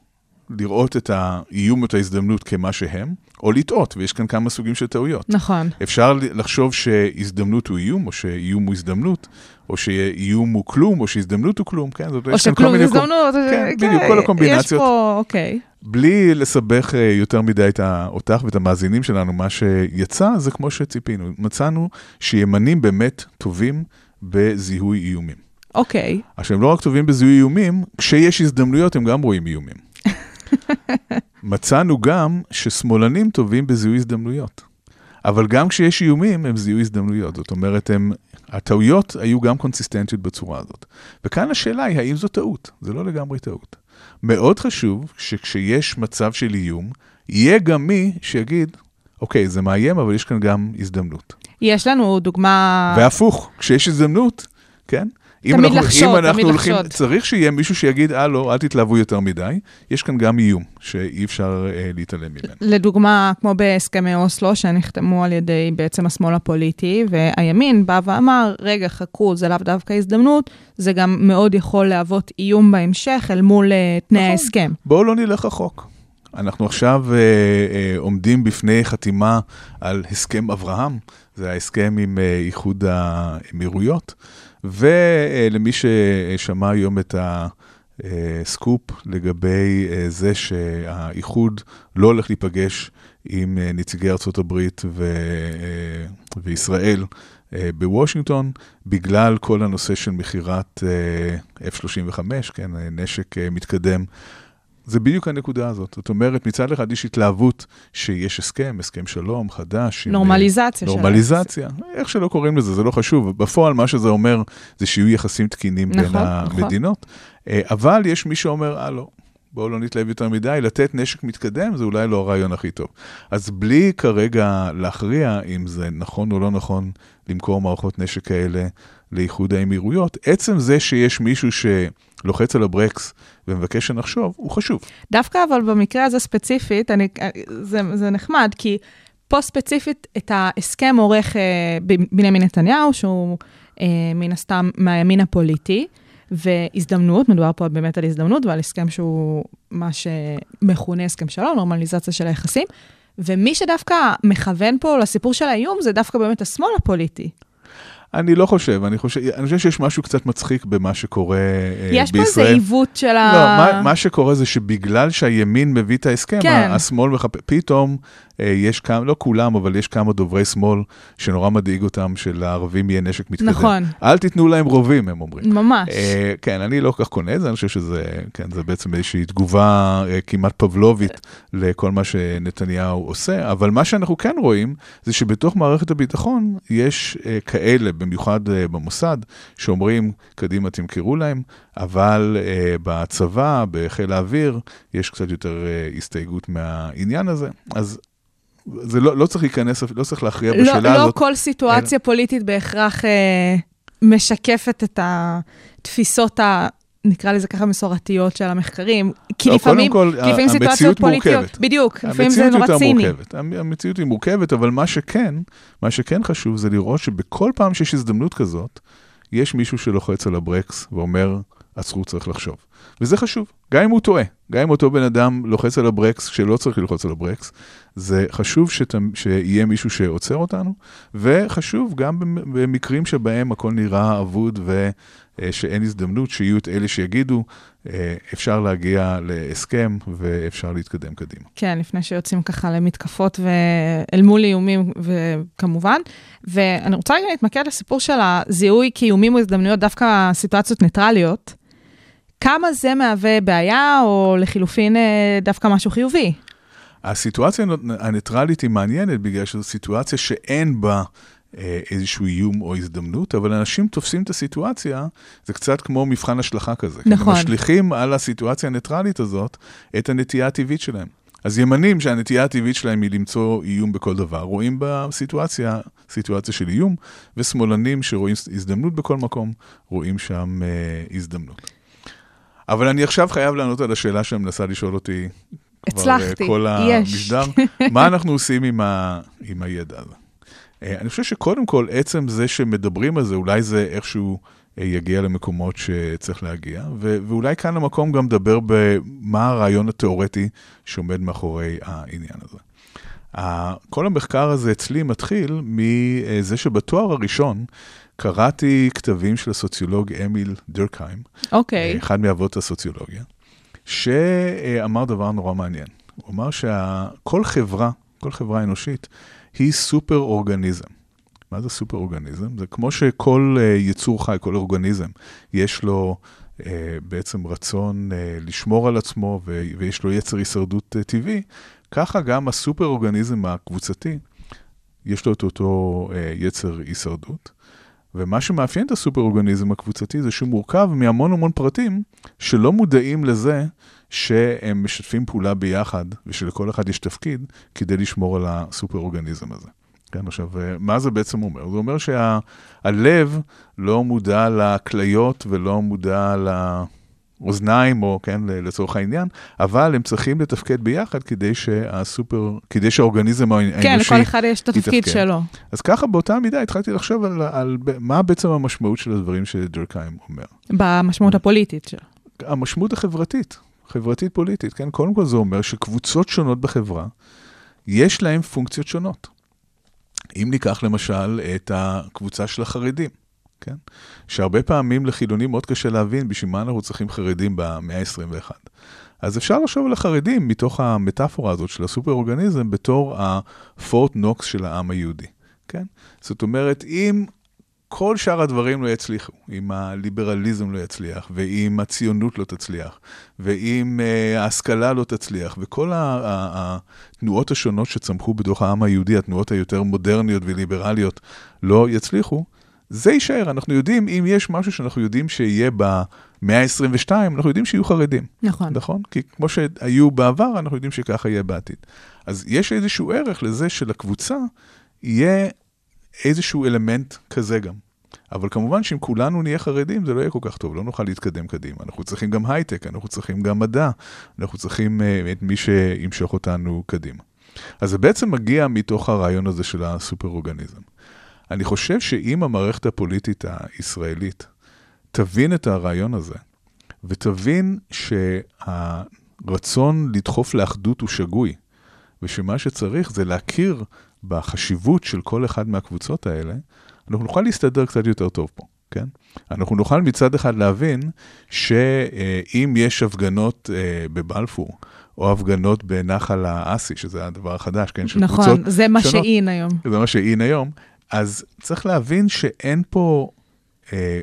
לראות את האיום או את ההזדמנות כמה שהם, או לטעות, ויש כאן כמה סוגים של טעויות. נכון. אפשר לחשוב שהזדמנות הוא איום, או שאיום הוא הזדמנות, או שאיום הוא כלום, או שהזדמנות הוא כלום, כן? או שכלום קומ- הזדמנות, כן, אה, בדיוק, כל הקומבינציות. יש פה, אוקיי. בלי לסבך אה, יותר מדי את אותך ואת המאזינים שלנו, מה שיצא זה כמו שציפינו. מצאנו שימנים באמת טובים בזיהוי איומים. אוקיי. עכשיו, הם לא רק טובים בזיהוי איומים, כשיש הזדמנויות הם גם רואים איומים. מצאנו גם ששמאלנים טובים בזיהוי הזדמנויות. אבל גם כשיש איומים, הם זיהוי הזדמנויות. זאת אומרת, הם, הטעויות היו גם קונסיסטנטיות בצורה הזאת. וכאן השאלה היא, האם זו טעות? זה לא לגמרי טעות. מאוד חשוב שכשיש מצב של איום, יהיה גם מי שיגיד, אוקיי, זה מאיים, אבל יש כאן גם הזדמנות. יש לנו דוגמה... והפוך, כשיש הזדמנות, כן? אם תמיד אנחנו, לחשוד, אם אנחנו תמיד הולכים, לחשוד. צריך שיהיה מישהו שיגיד, הלו, אל תתלהבו יותר מדי, יש כאן גם איום שאי אפשר אה, להתעלם ממנו. לדוגמה, כמו בהסכמי אוסלו, שנחתמו על ידי בעצם השמאל הפוליטי, והימין בא ואמר, רגע, חכו, זה לאו דווקא הזדמנות, זה גם מאוד יכול להוות איום בהמשך אל מול אה, תנאי נכון. ההסכם. בואו לא נלך רחוק. אנחנו עכשיו אה, אה, עומדים בפני חתימה על הסכם אברהם, זה ההסכם עם אה, איחוד האמירויות, ולמי ששמע היום את הסקופ לגבי אה, זה שהאיחוד לא הולך להיפגש עם אה, נציגי ארצות הברית ו, אה, וישראל בוושינגטון, בגלל כל הנושא של מכירת אה, F-35, כן, נשק מתקדם. זה בדיוק הנקודה הזאת. זאת אומרת, מצד אחד יש התלהבות שיש הסכם, הסכם שלום חדש. עם, נורמליזציה אה, של נורמליזציה, איך שלא קוראים לזה, זה לא חשוב. בפועל, מה שזה אומר, זה שיהיו יחסים תקינים בין נכון, נכון. המדינות. אה, אבל יש מי שאומר, אה, לא, בואו לא נתלהב יותר מדי, לתת נשק מתקדם זה אולי לא הרעיון הכי טוב. אז בלי כרגע להכריע אם זה נכון או לא נכון למכור מערכות נשק כאלה לאיחוד האמירויות, עצם זה שיש מישהו שלוחץ על הברקס ומבקש שנחשוב, הוא חשוב. דווקא אבל במקרה הזה ספציפית, אני, זה, זה נחמד, כי פה ספציפית את ההסכם עורך אה, בנימין נתניהו, שהוא אה, מן הסתם מהימין הפוליטי, והזדמנות, מדובר פה באמת על הזדמנות ועל הסכם שהוא מה שמכונה הסכם שלום, נורמליזציה של היחסים. ומי שדווקא מכוון פה לסיפור של האיום זה דווקא באמת השמאל הפוליטי. אני לא חושב, אני חושב, אני חושב שיש משהו קצת מצחיק במה שקורה אה, יש פה בישראל. איזה עיוות של ה... לא, מה, מה שקורה זה שבגלל שהימין מביא את ההסכם, כן. השמאל מחפש, פתאום אה, יש כמה, לא כולם, אבל יש כמה דוברי שמאל שנורא מדאיג אותם שלערבים יהיה נשק מתקדם. נכון. אל תיתנו להם רובים, הם אומרים. ממש. אה, כן, אני לא כל כך קונה את זה, אני חושב שזה, כן, זה בעצם איזושהי תגובה אה, כמעט פבלובית לכל מה שנתניהו עושה, אבל מה שאנחנו כן רואים, זה שבתוך מערכת הביטחון יש אה, כאלה, במיוחד אה, במוסד, שאומרים, קדימה תמכרו להם, אבל אה, בצבא, בחיל האוויר, יש קצת יותר אה, הסתייגות מהעניין הזה. אז זה לא, לא צריך להיכנס, לא צריך להכריע לא, בשאלה לא הזאת. כל סיטואציה פוליטית בהכרח אה, משקפת את התפיסות ה... נקרא לזה ככה מסורתיות של המחקרים, כי לא, לפעמים, כל, כי לפעמים סיטואציות פוליטיות, מורכבת. בדיוק, לפעמים זה נורא ציני. מורכבת. המ- המציאות היא מורכבת, אבל מה שכן, מה שכן חשוב זה לראות שבכל פעם שיש הזדמנות כזאת, יש מישהו שלוחץ על הברקס ואומר, עצרו, צריך לחשוב. וזה חשוב, גם אם הוא טועה, גם אם אותו בן אדם לוחץ על הברקס שלא צריך ללחוץ על הברקס, זה חשוב שת, שיהיה מישהו שעוצר אותנו, וחשוב גם במ- במקרים שבהם הכל נראה אבוד ושאין הזדמנות, שיהיו את אלה שיגידו, אה, אפשר להגיע להסכם ואפשר להתקדם קדימה. כן, לפני שיוצאים ככה למתקפות ואל מול איומים, וכמובן. ואני רוצה רגע להתמקד לסיפור של הזיהוי כאיומים או הזדמנויות, דווקא סיטואציות ניטרליות. כמה זה מהווה בעיה, או לחילופין אה, דווקא משהו חיובי? הסיטואציה הניטרלית היא מעניינת בגלל שזו סיטואציה שאין בה אה, איזשהו איום או הזדמנות, אבל אנשים תופסים את הסיטואציה, זה קצת כמו מבחן השלכה כזה. נכון. הם משליכים על הסיטואציה הניטרלית הזאת את הנטייה הטבעית שלהם. אז ימנים שהנטייה הטבעית שלהם היא למצוא איום בכל דבר, רואים בסיטואציה סיטואציה של איום, ושמאלנים שרואים הזדמנות בכל מקום, רואים שם אה, הזדמנות. אבל אני עכשיו חייב לענות על השאלה שמנסה לשאול אותי כבר אה, הצלחתי, כל יש. המשדר. מה אנחנו עושים עם, ה, עם הידע הזה? אה, אני חושב שקודם כל, עצם זה שמדברים על זה, אולי זה איכשהו אה, יגיע למקומות שצריך להגיע, ו- ואולי כאן המקום גם לדבר במה הרעיון התיאורטי שעומד מאחורי העניין הזה. כל המחקר הזה אצלי מתחיל מזה שבתואר הראשון קראתי כתבים של הסוציולוג אמיל דרקהיים, אוקיי. אחד מאבות הסוציולוגיה, שאמר דבר נורא מעניין. הוא אמר שכל חברה, כל חברה אנושית, היא סופר אורגניזם. מה זה סופר אורגניזם? זה כמו שכל אה, יצור חי, כל אורגניזם, יש לו אה, בעצם רצון אה, לשמור על עצמו ויש לו יצר הישרדות טבעי, ככה גם הסופר אורגניזם הקבוצתי, יש לו את אותו יצר הישרדות. ומה שמאפיין את הסופר אורגניזם הקבוצתי זה שהוא מורכב מהמון המון פרטים שלא מודעים לזה שהם משתפים פעולה ביחד ושלכל אחד יש תפקיד כדי לשמור על הסופר אורגניזם הזה. כן, עכשיו, אה, מה זה בעצם אומר? זה אומר שהלב לא מודע לכליות ולא מודע לאוזניים, או כן, לצורך העניין, אבל הם צריכים לתפקד ביחד כדי שהסופר, כדי שהאורגניזם האנושי כן, לכל אחד יש את התפקיד יתפקד. שלו. אז ככה באותה מידה התחלתי לחשוב על, על מה בעצם המשמעות של הדברים שדורקהיים אומר. במשמעות הפוליטית שלו. המשמעות החברתית, חברתית-פוליטית, כן? קודם כל זה אומר שקבוצות שונות בחברה, יש להן פונקציות שונות. אם ניקח למשל את הקבוצה של החרדים, כן? שהרבה פעמים לחילונים מאוד קשה להבין בשביל מה אנחנו צריכים חרדים במאה ה-21. אז אפשר לחשוב על החרדים מתוך המטאפורה הזאת של הסופר-אורגניזם בתור הפורט נוקס של העם היהודי, כן? זאת אומרת, אם כל שאר הדברים לא יצליחו, אם הליברליזם לא יצליח, ואם הציונות לא תצליח, ואם uh, ההשכלה לא תצליח, וכל התנועות השונות שצמחו בתוך העם היהודי, התנועות היותר מודרניות וליברליות, לא יצליחו, זה יישאר. אנחנו יודעים, אם יש משהו שאנחנו יודעים שיהיה במאה ה-22, אנחנו יודעים שיהיו חרדים. נכון. נכון? כי כמו שהיו בעבר, אנחנו יודעים שככה יהיה בעתיד. אז יש איזשהו ערך לזה שלקבוצה יהיה איזשהו אלמנט כזה גם. אבל כמובן שאם כולנו נהיה חרדים, זה לא יהיה כל כך טוב, לא נוכל להתקדם קדימה. אנחנו צריכים גם הייטק, אנחנו צריכים גם מדע, אנחנו צריכים uh, את מי שימשוך אותנו קדימה. אז זה בעצם מגיע מתוך הרעיון הזה של הסופר-אורגניזם. אני חושב שאם המערכת הפוליטית הישראלית תבין את הרעיון הזה, ותבין שהרצון לדחוף לאחדות הוא שגוי, ושמה שצריך זה להכיר בחשיבות של כל אחד מהקבוצות האלה, אנחנו נוכל להסתדר קצת יותר טוב פה, כן? אנחנו נוכל מצד אחד להבין שאם יש הפגנות אה, בבלפור, או הפגנות בנחל האסי, שזה הדבר החדש, כן? של נכון, קבוצות זה מה. שאין היום. זה מה שאין היום, אז צריך להבין שאין פה, אה,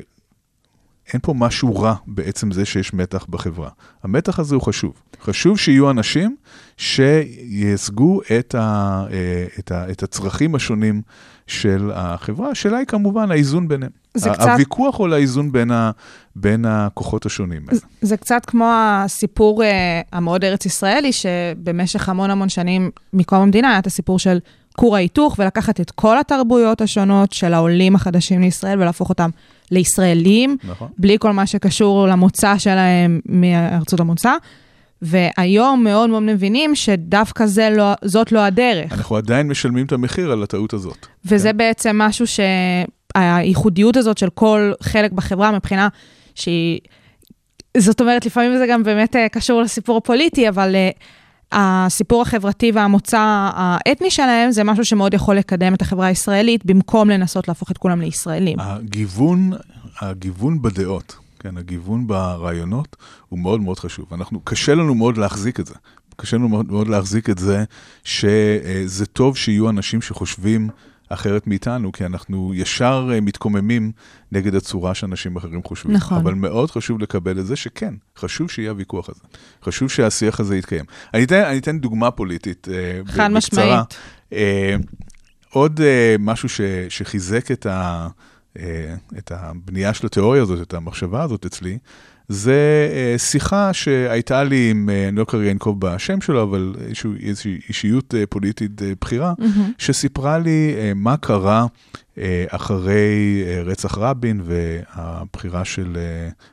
אין פה משהו רע בעצם זה שיש מתח בחברה. המתח הזה הוא חשוב. חשוב שיהיו אנשים שייצגו את, ה, אה, את, ה, את הצרכים השונים של החברה. השאלה היא כמובן האיזון ביניהם. זה קצת- הוויכוח הוא לאיזון בין, ה, בין הכוחות השונים האלה. זה קצת כמו הסיפור אה, המאוד ארץ ישראלי, שבמשך המון המון שנים מקום המדינה היה את הסיפור של כור ההיתוך, ולקחת את כל התרבויות השונות של העולים החדשים לישראל ולהפוך אותם לישראלים, נכון? בלי כל מה שקשור למוצא שלהם מארצות המוצא. והיום מאוד מאוד מבינים שדווקא זה לא, זאת לא הדרך. אנחנו עדיין משלמים את המחיר על הטעות הזאת. וזה כן. בעצם משהו שהייחודיות הזאת של כל חלק בחברה מבחינה שהיא... זאת אומרת, לפעמים זה גם באמת אה, קשור לסיפור הפוליטי, אבל אה, הסיפור החברתי והמוצא האתני שלהם זה משהו שמאוד יכול לקדם את החברה הישראלית, במקום לנסות להפוך את כולם לישראלים. הגיוון, הגיוון בדעות, כן, הגיוון ברעיונות הוא מאוד מאוד חשוב. אנחנו, קשה לנו מאוד להחזיק את זה. קשה לנו מאוד, מאוד להחזיק את זה שזה טוב שיהיו אנשים שחושבים אחרת מאיתנו, כי אנחנו ישר אה, מתקוממים נגד הצורה שאנשים אחרים חושבים. נכון. אבל מאוד חשוב לקבל את זה שכן, חשוב שיהיה הוויכוח הזה. חשוב שהשיח הזה יתקיים. אני אתן, אני אתן דוגמה פוליטית אה, חד בקצרה. משמעית. אה, עוד משהו ש, שחיזק את, ה, את הבנייה של התיאוריה הזאת, את המחשבה הזאת אצלי, זה אה, שיחה שהייתה לי עם, אה, אני לא כרגע אנקוב בשם שלו, אבל איזושהי אישיות אה, פוליטית בכירה, שסיפרה לי מה קרה אחרי רצח רבין והבחירה של,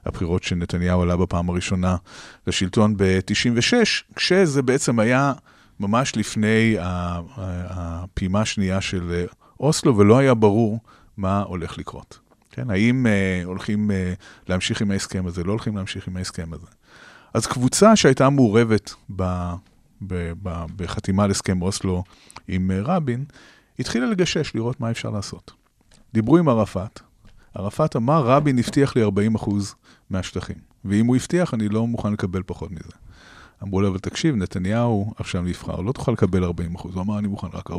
הבחירות שנתניהו עלה בפעם הראשונה לשלטון ב-96, כשזה בעצם היה ממש לפני הפעימה השנייה של אוסלו, ולא היה ברור מה הולך לקרות. כן, האם אה, הולכים אה, להמשיך עם ההסכם הזה, לא הולכים להמשיך עם ההסכם הזה. אז קבוצה שהייתה מעורבת ב, ב, ב, בחתימה על הסכם אוסלו עם אה, רבין, התחילה לגשש, לראות מה אפשר לעשות. דיברו עם ערפאת, ערפאת אמר, רבין הבטיח לי 40% מהשטחים, ואם הוא הבטיח, אני לא מוכן לקבל פחות מזה. אמרו לו, אבל תקשיב, נתניהו עכשיו נבחר, לא תוכל לקבל 40%. הוא אמר, אני מוכן רק 40%.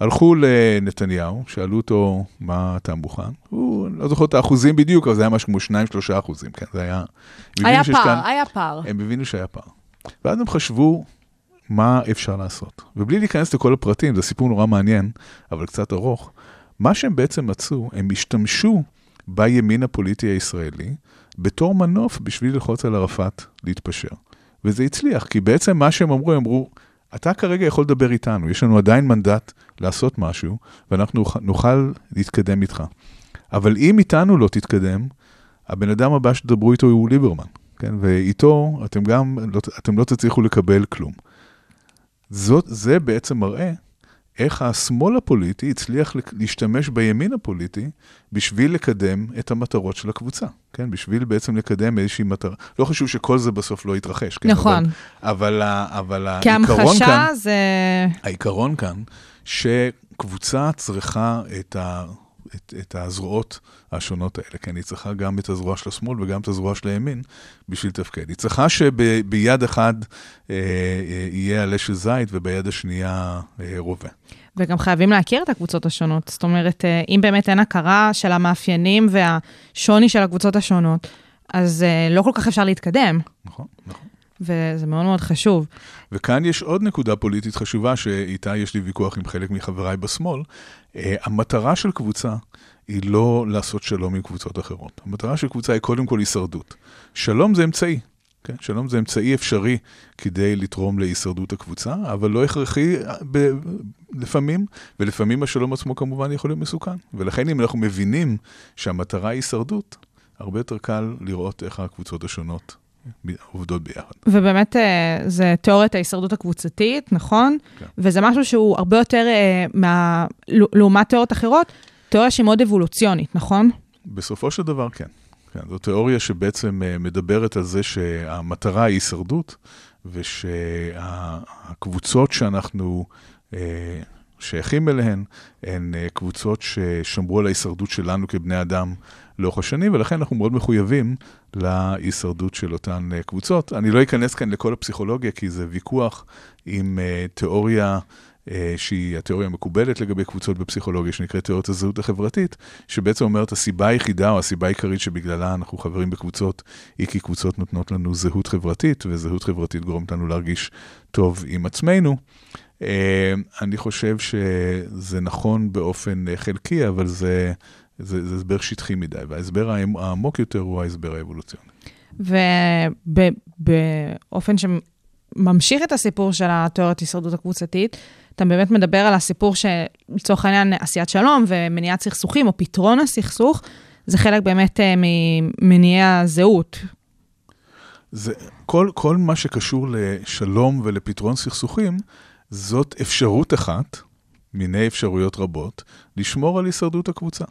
הלכו לנתניהו, שאלו אותו, מה אתה מוכן? הוא, לא זוכר את האחוזים בדיוק, אבל זה היה משהו כמו 2-3 אחוזים, כן, זה היה... היה פער, כאן- היה פער. הם הבינו שהיה פער. ואז הם חשבו מה אפשר לעשות. ובלי להיכנס לכל הפרטים, זה סיפור נורא מעניין, אבל קצת ארוך, מה שהם בעצם מצאו, הם השתמשו בימין הפוליטי הישראלי בתור מנוף בשביל ללחוץ על ערפאת להתפשר. וזה הצליח, כי בעצם מה שהם אמרו, הם אמרו, אתה כרגע יכול לדבר איתנו, יש לנו עדיין מנדט לעשות משהו, ואנחנו נוכל- להתקדם איתך. אבל אם איתנו לא תתקדם, הבן אדם הבא שתדברו איתו הוא ליברמן, כן? ואיתו אתם גם, לא, אתם לא תצליחו לקבל כלום. זאת, זה בעצם מראה איך השמאל הפוליטי הצליח להשתמש בימין הפוליטי בשביל לקדם את המטרות של הקבוצה, כן? בשביל בעצם לקדם איזושהי מטרה. לא חשוב שכל זה בסוף לא יתרחש, כן? נכון. אבל, אבל, אבל כי העיקרון המחשה כאן... זה... העיקרון כאן, שקבוצה צריכה את, ה, את, את הזרועות השונות האלה, כן? היא צריכה גם את הזרוע של השמאל וגם את הזרוע של הימין בשביל לתפקד. היא צריכה שביד אחד אה, אה, יהיה עלה של זית וביד השנייה אה, רובה. וגם חייבים להכיר את הקבוצות השונות. זאת אומרת, אה, אם באמת אין הכרה של המאפיינים והשוני של הקבוצות השונות, אז אה, לא כל כך אפשר להתקדם, נכון, נכון. וזה מאוד מאוד חשוב. וכאן יש עוד נקודה פוליטית חשובה, שאיתה יש לי ויכוח עם חלק מחבריי בשמאל. Uh, המטרה של קבוצה היא לא לעשות שלום עם קבוצות אחרות. המטרה של קבוצה היא קודם כל הישרדות. שלום זה אמצעי. כן? שלום זה אמצעי אפשרי כדי לתרום להישרדות הקבוצה, אבל לא הכרחי אה, ב- לפעמים, ולפעמים השלום עצמו כמובן יכול להיות מסוכן. ולכן אם אנחנו מבינים שהמטרה היא הישרדות, הרבה יותר קל לראות איך הקבוצות השונות עובדות ביחד. ובאמת, אה, זה תיאוריית ההישרדות הקבוצתית, נכון? כן. וזה משהו שהוא הרבה יותר, אה, מה, לעומת תיאוריות אחרות, תיאוריה שהיא מאוד אבולוציונית, נכון? בסופו של דבר כן. כן זו תיאוריה שבעצם אה, מדברת על זה שהמטרה היא הישרדות, ושהקבוצות שאנחנו שייכים אליהן, הן קבוצות ששמרו על ההישרדות שלנו כבני אדם לאורך השנים, ולכן אנחנו מאוד מחויבים להישרדות של אותן אה, קבוצות. אני לא אכנס כאן לכל הפסיכולוגיה, כי זה ויכוח עם אה, תיאוריה אה, שהיא התיאוריה המקובלת לגבי קבוצות בפסיכולוגיה, שנקראת תיאוריית הזהות החברתית, שבעצם אומרת הסיבה היחידה או הסיבה העיקרית שבגללה אנחנו חברים בקבוצות, היא כי קבוצות נותנות לנו זהות חברתית, וזהות חברתית גורמת לנו להרגיש טוב עם עצמנו. אני חושב שזה נכון באופן חלקי, אבל זה, זה, זה הסבר שטחי מדי, וההסבר העמ- העמוק יותר הוא ההסבר האבולוציוני. ובאופן שממשיך את הסיפור של התיאוריית הישרדות הקבוצתית, אתה באמת מדבר על הסיפור שלצורך העניין עשיית שלום ומניעת סכסוכים או פתרון הסכסוך, זה חלק באמת אה, ממניעי הזהות. זה, כל, כל מה שקשור לשלום ולפתרון סכסוכים, זאת אפשרות אחת, מיני אפשרויות רבות, לשמור על הישרדות הקבוצה.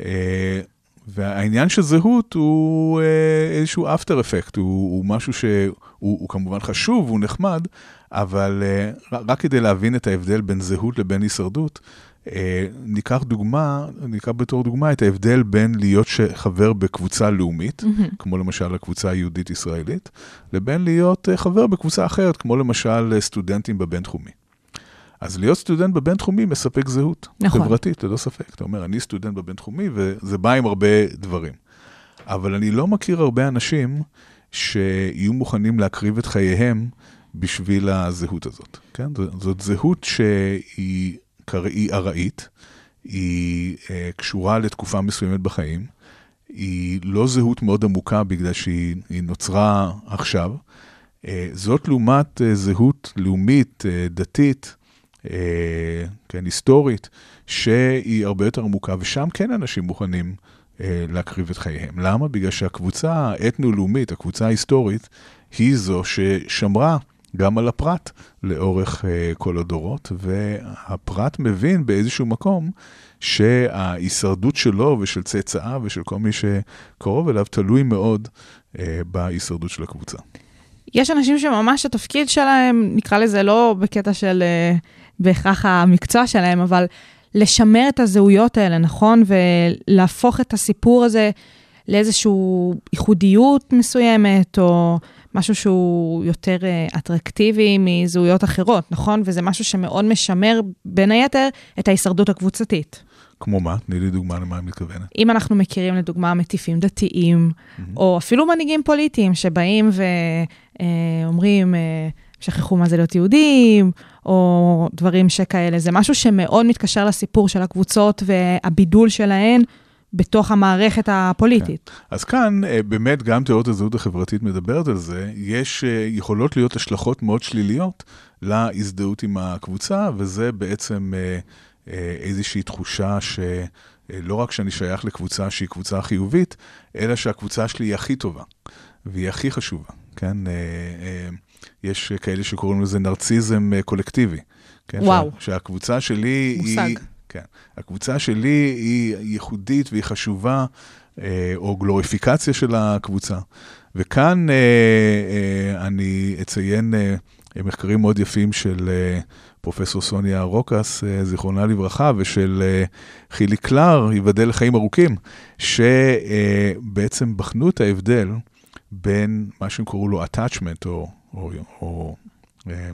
אה, והעניין של זהות הוא אה, איזשהו אפטר אפקט, הוא, הוא משהו שהוא הוא כמובן חשוב, הוא נחמד, אבל אה, רק כדי להבין את ההבדל בין זהות לבין הישרדות, ניקח דוגמה, ניקח בתור דוגמה את ההבדל בין להיות חבר בקבוצה לאומית, mm-hmm. כמו למשל הקבוצה היהודית-ישראלית, לבין להיות חבר בקבוצה אחרת, כמו למשל סטודנטים בבינתחומי. אז להיות סטודנט בבינתחומי מספק זהות נכון. חברתית, ללא ספק. אתה אומר, אני סטודנט בבינתחומי, וזה בא עם הרבה דברים. אבל אני לא מכיר הרבה אנשים שיהיו מוכנים להקריב את חייהם בשביל הזהות הזאת. כן? זאת זהות שהיא קר- היא ארעית, היא אה, קשורה לתקופה מסוימת בחיים, היא לא זהות מאוד עמוקה בגלל שהיא היא נוצרה עכשיו. אה, זאת לעומת אה, זהות לאומית, אה, דתית, כן, היסטורית, שהיא הרבה יותר עמוקה, ושם כן אנשים מוכנים אה, להקריב את חייהם. למה? בגלל שהקבוצה האתנו-לאומית, הקבוצה ההיסטורית, היא זו ששמרה גם על הפרט לאורך אה, כל הדורות, והפרט מבין באיזשהו מקום שההישרדות שלו ושל צאצאיו ושל כל מי שקרוב אליו תלוי מאוד אה, בהישרדות של הקבוצה. יש אנשים שממש התפקיד שלהם, נקרא לזה לא בקטע של בהכרח המקצוע שלהם, אבל לשמר את הזהויות האלה, נכון? ולהפוך את הסיפור הזה לאיזושהי ייחודיות מסוימת, או משהו שהוא יותר אה, אטרקטיבי מזהויות אחרות, נכון? וזה משהו שמאוד משמר, בין היתר, את ההישרדות הקבוצתית. כמו מה? תני לי דוגמה למה אני מתכוונת. אם אנחנו מכירים לדוגמה מטיפים דתיים, Mm-hmm. או אפילו מנהיגים פוליטיים שבאים ואומרים, שכחו מה זה להיות יהודים, או דברים שכאלה. זה משהו שמאוד מתקשר לסיפור של הקבוצות והבידול שלהן בתוך המערכת הפוליטית. אז כאן אה, באמת גם תיאוריות הזהות החברתית מדברת על זה, יש, אה, יכולות להיות השלכות מאוד שליליות להזדהות עם הקבוצה, וזה בעצם אה, איזושהי תחושה ש... לא רק שאני שייך לקבוצה שהיא קבוצה חיובית, אלא שהקבוצה שלי היא הכי טובה, והיא הכי חשובה, כן? אה, אה, יש כאלה שקוראים לזה נרציזם אה, קולקטיבי. כן? וואו. שה, שהקבוצה שלי מושג. היא... כן. הקבוצה שלי היא ייחודית והיא חשובה, אה, או גלוריפיקציה של הקבוצה. וכאן אה, אה, אני אציין אה, מחקרים מאוד יפים של אה, פרופסור סוניה רוקס, אה, זיכרונה לברכה, ושל אה, חילי קלר, ייבדל לחיים ארוכים, שבעצם בחנו את ההבדל בין מה שהם קראו לו attachment, או, או, או אה,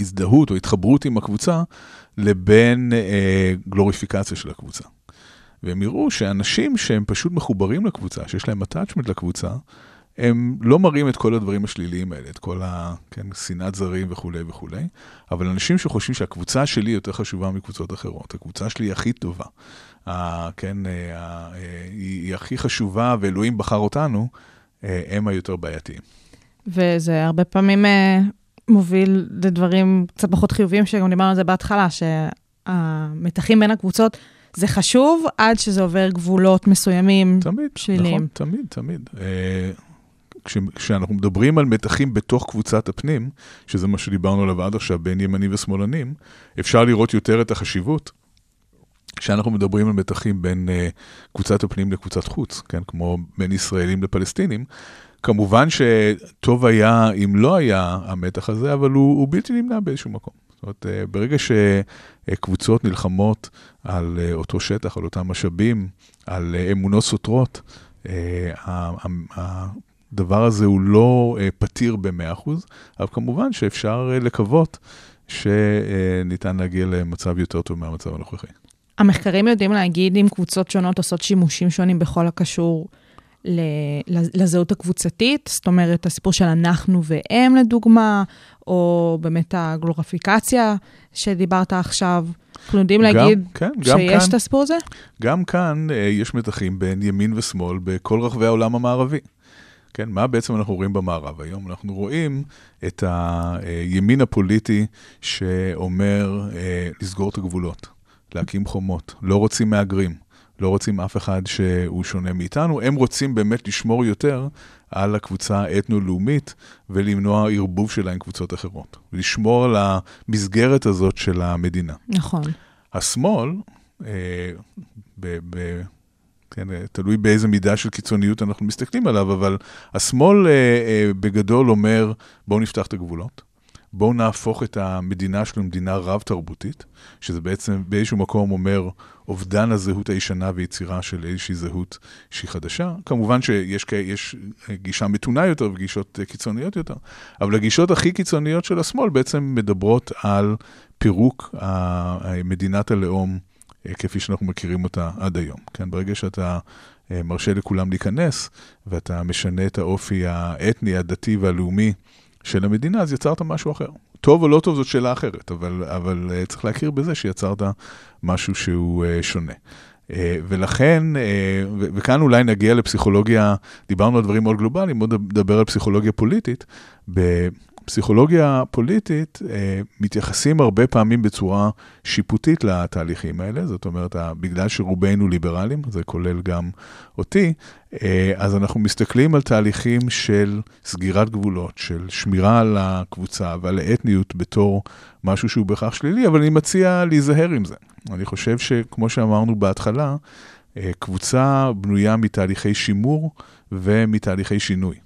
הזדהות או התחברות עם הקבוצה, לבין אה, גלוריפיקציה של הקבוצה. והם יראו שאנשים שהם פשוט מחוברים לקבוצה, שיש להם attachment לקבוצה, הם לא מראים את כל הדברים השליליים האלה, את כל ה... כן, זרים וכולי וכולי, אבל אנשים שחושבים שהקבוצה שלי יותר חשובה מקבוצות אחרות, הקבוצה שלי היא הכי טובה, ה, כן, אה, ה, אה, היא, היא הכי חשובה ואלוהים בחר אותנו, אה, הם היותר בעייתיים. וזה הרבה פעמים אה, מוביל לדברים קצת פחות חיוביים, שגם דיברנו על זה בהתחלה, שהמתחים בין הקבוצות זה חשוב עד שזה עובר גבולות מסוימים תמיד, שליליים. נכון, תמיד, תמיד. אה, כש, כשאנחנו מדברים על מתחים בתוך קבוצת הפנים, שזה מה שדיברנו עליו עד עכשיו, בין ימנים ושמאלנים, אפשר לראות יותר את החשיבות. כשאנחנו מדברים על מתחים בין uh, קבוצת הפנים לקבוצת חוץ, כן, כמו בין ישראלים לפלסטינים, כמובן שטוב היה אם לא היה המתח הזה, אבל הוא, הוא בלתי נמנע באיזשהו מקום. זאת אומרת, uh, ברגע שקבוצות נלחמות על uh, אותו שטח, על אותם משאבים, על uh, אמונות סותרות, הדבר הזה הוא לא פתיר ב-100%, אבל כמובן שאפשר לקוות שניתן להגיע למצב יותר טוב מהמצב הנוכחי. המחקרים יודעים להגיד אם קבוצות שונות עושות שימושים שונים בכל הקשור לזהות הקבוצתית, זאת אומרת, הסיפור של אנחנו והם לדוגמה, או באמת הגלוריפיקציה שדיברת עכשיו. אנחנו יודעים גם- להגיד כן, גם שיש כאן- את הסיפור הזה? גם כאן אה, יש מתחים בין ימין ושמאל בכל רחבי העולם המערבי. כן, מה בעצם אנחנו רואים במערב היום? אנחנו רואים את הימין הפוליטי שאומר אה, לסגור את הגבולות, להקים חומות, לא רוצים מהגרים, לא רוצים אף אחד שהוא שונה מאיתנו, הם רוצים באמת לשמור יותר על הקבוצה האתנו-לאומית ולמנוע ערבוב שלה עם קבוצות אחרות, לשמור על המסגרת הזאת של המדינה. נכון. השמאל, אה, ב, ב, כן, אה, תלוי באיזה מידה של קיצוניות אנחנו מסתכלים עליו, אבל השמאל אה, אה, בגדול אומר, בואו נפתח את הגבולות, בואו נהפוך את המדינה שלנו למדינה רב-תרבותית, שזה בעצם באיזשהו מקום אומר אובדן הזהות הישנה ויצירה של איזושהי זהות שהיא חדשה. כמובן שיש יש גישה מתונה יותר וגישות קיצוניות יותר, אבל הגישות הכי קיצוניות של השמאל בעצם מדברות על פירוק מדינת הלאום אה, כפי שאנחנו מכירים אותה עד היום. כן, ברגע שאתה אה, מרשה לכולם להיכנס, ואתה משנה את האופי האתני, הדתי והלאומי של המדינה, אז יצרת משהו אחר. טוב או לא טוב זאת שאלה אחרת, אבל, אבל אה, צריך להכיר בזה שיצרת משהו שהוא אה, שונה. אה, ולכן, וכאן אולי נגיע לפסיכולוגיה, דיברנו על דברים מאוד גלובליים, בואו נדבר על פסיכולוגיה פוליטית. בפסיכולוגיה פוליטית אה, מתייחסים הרבה פעמים בצורה שיפוטית לתהליכים האלה, זאת אומרת, בגלל שרובנו ליברלים, זה כולל גם אותי, אה, אז אנחנו מסתכלים על תהליכים של סגירת גבולות, של שמירה על הקבוצה ועל האתניות בתור משהו שהוא בהכרח שלילי, אבל אני מציע להיזהר עם זה. אני חושב שכמו שאמרנו בהתחלה, אה, קבוצה בנויה מתהליכי שימור ומתהליכי שינוי.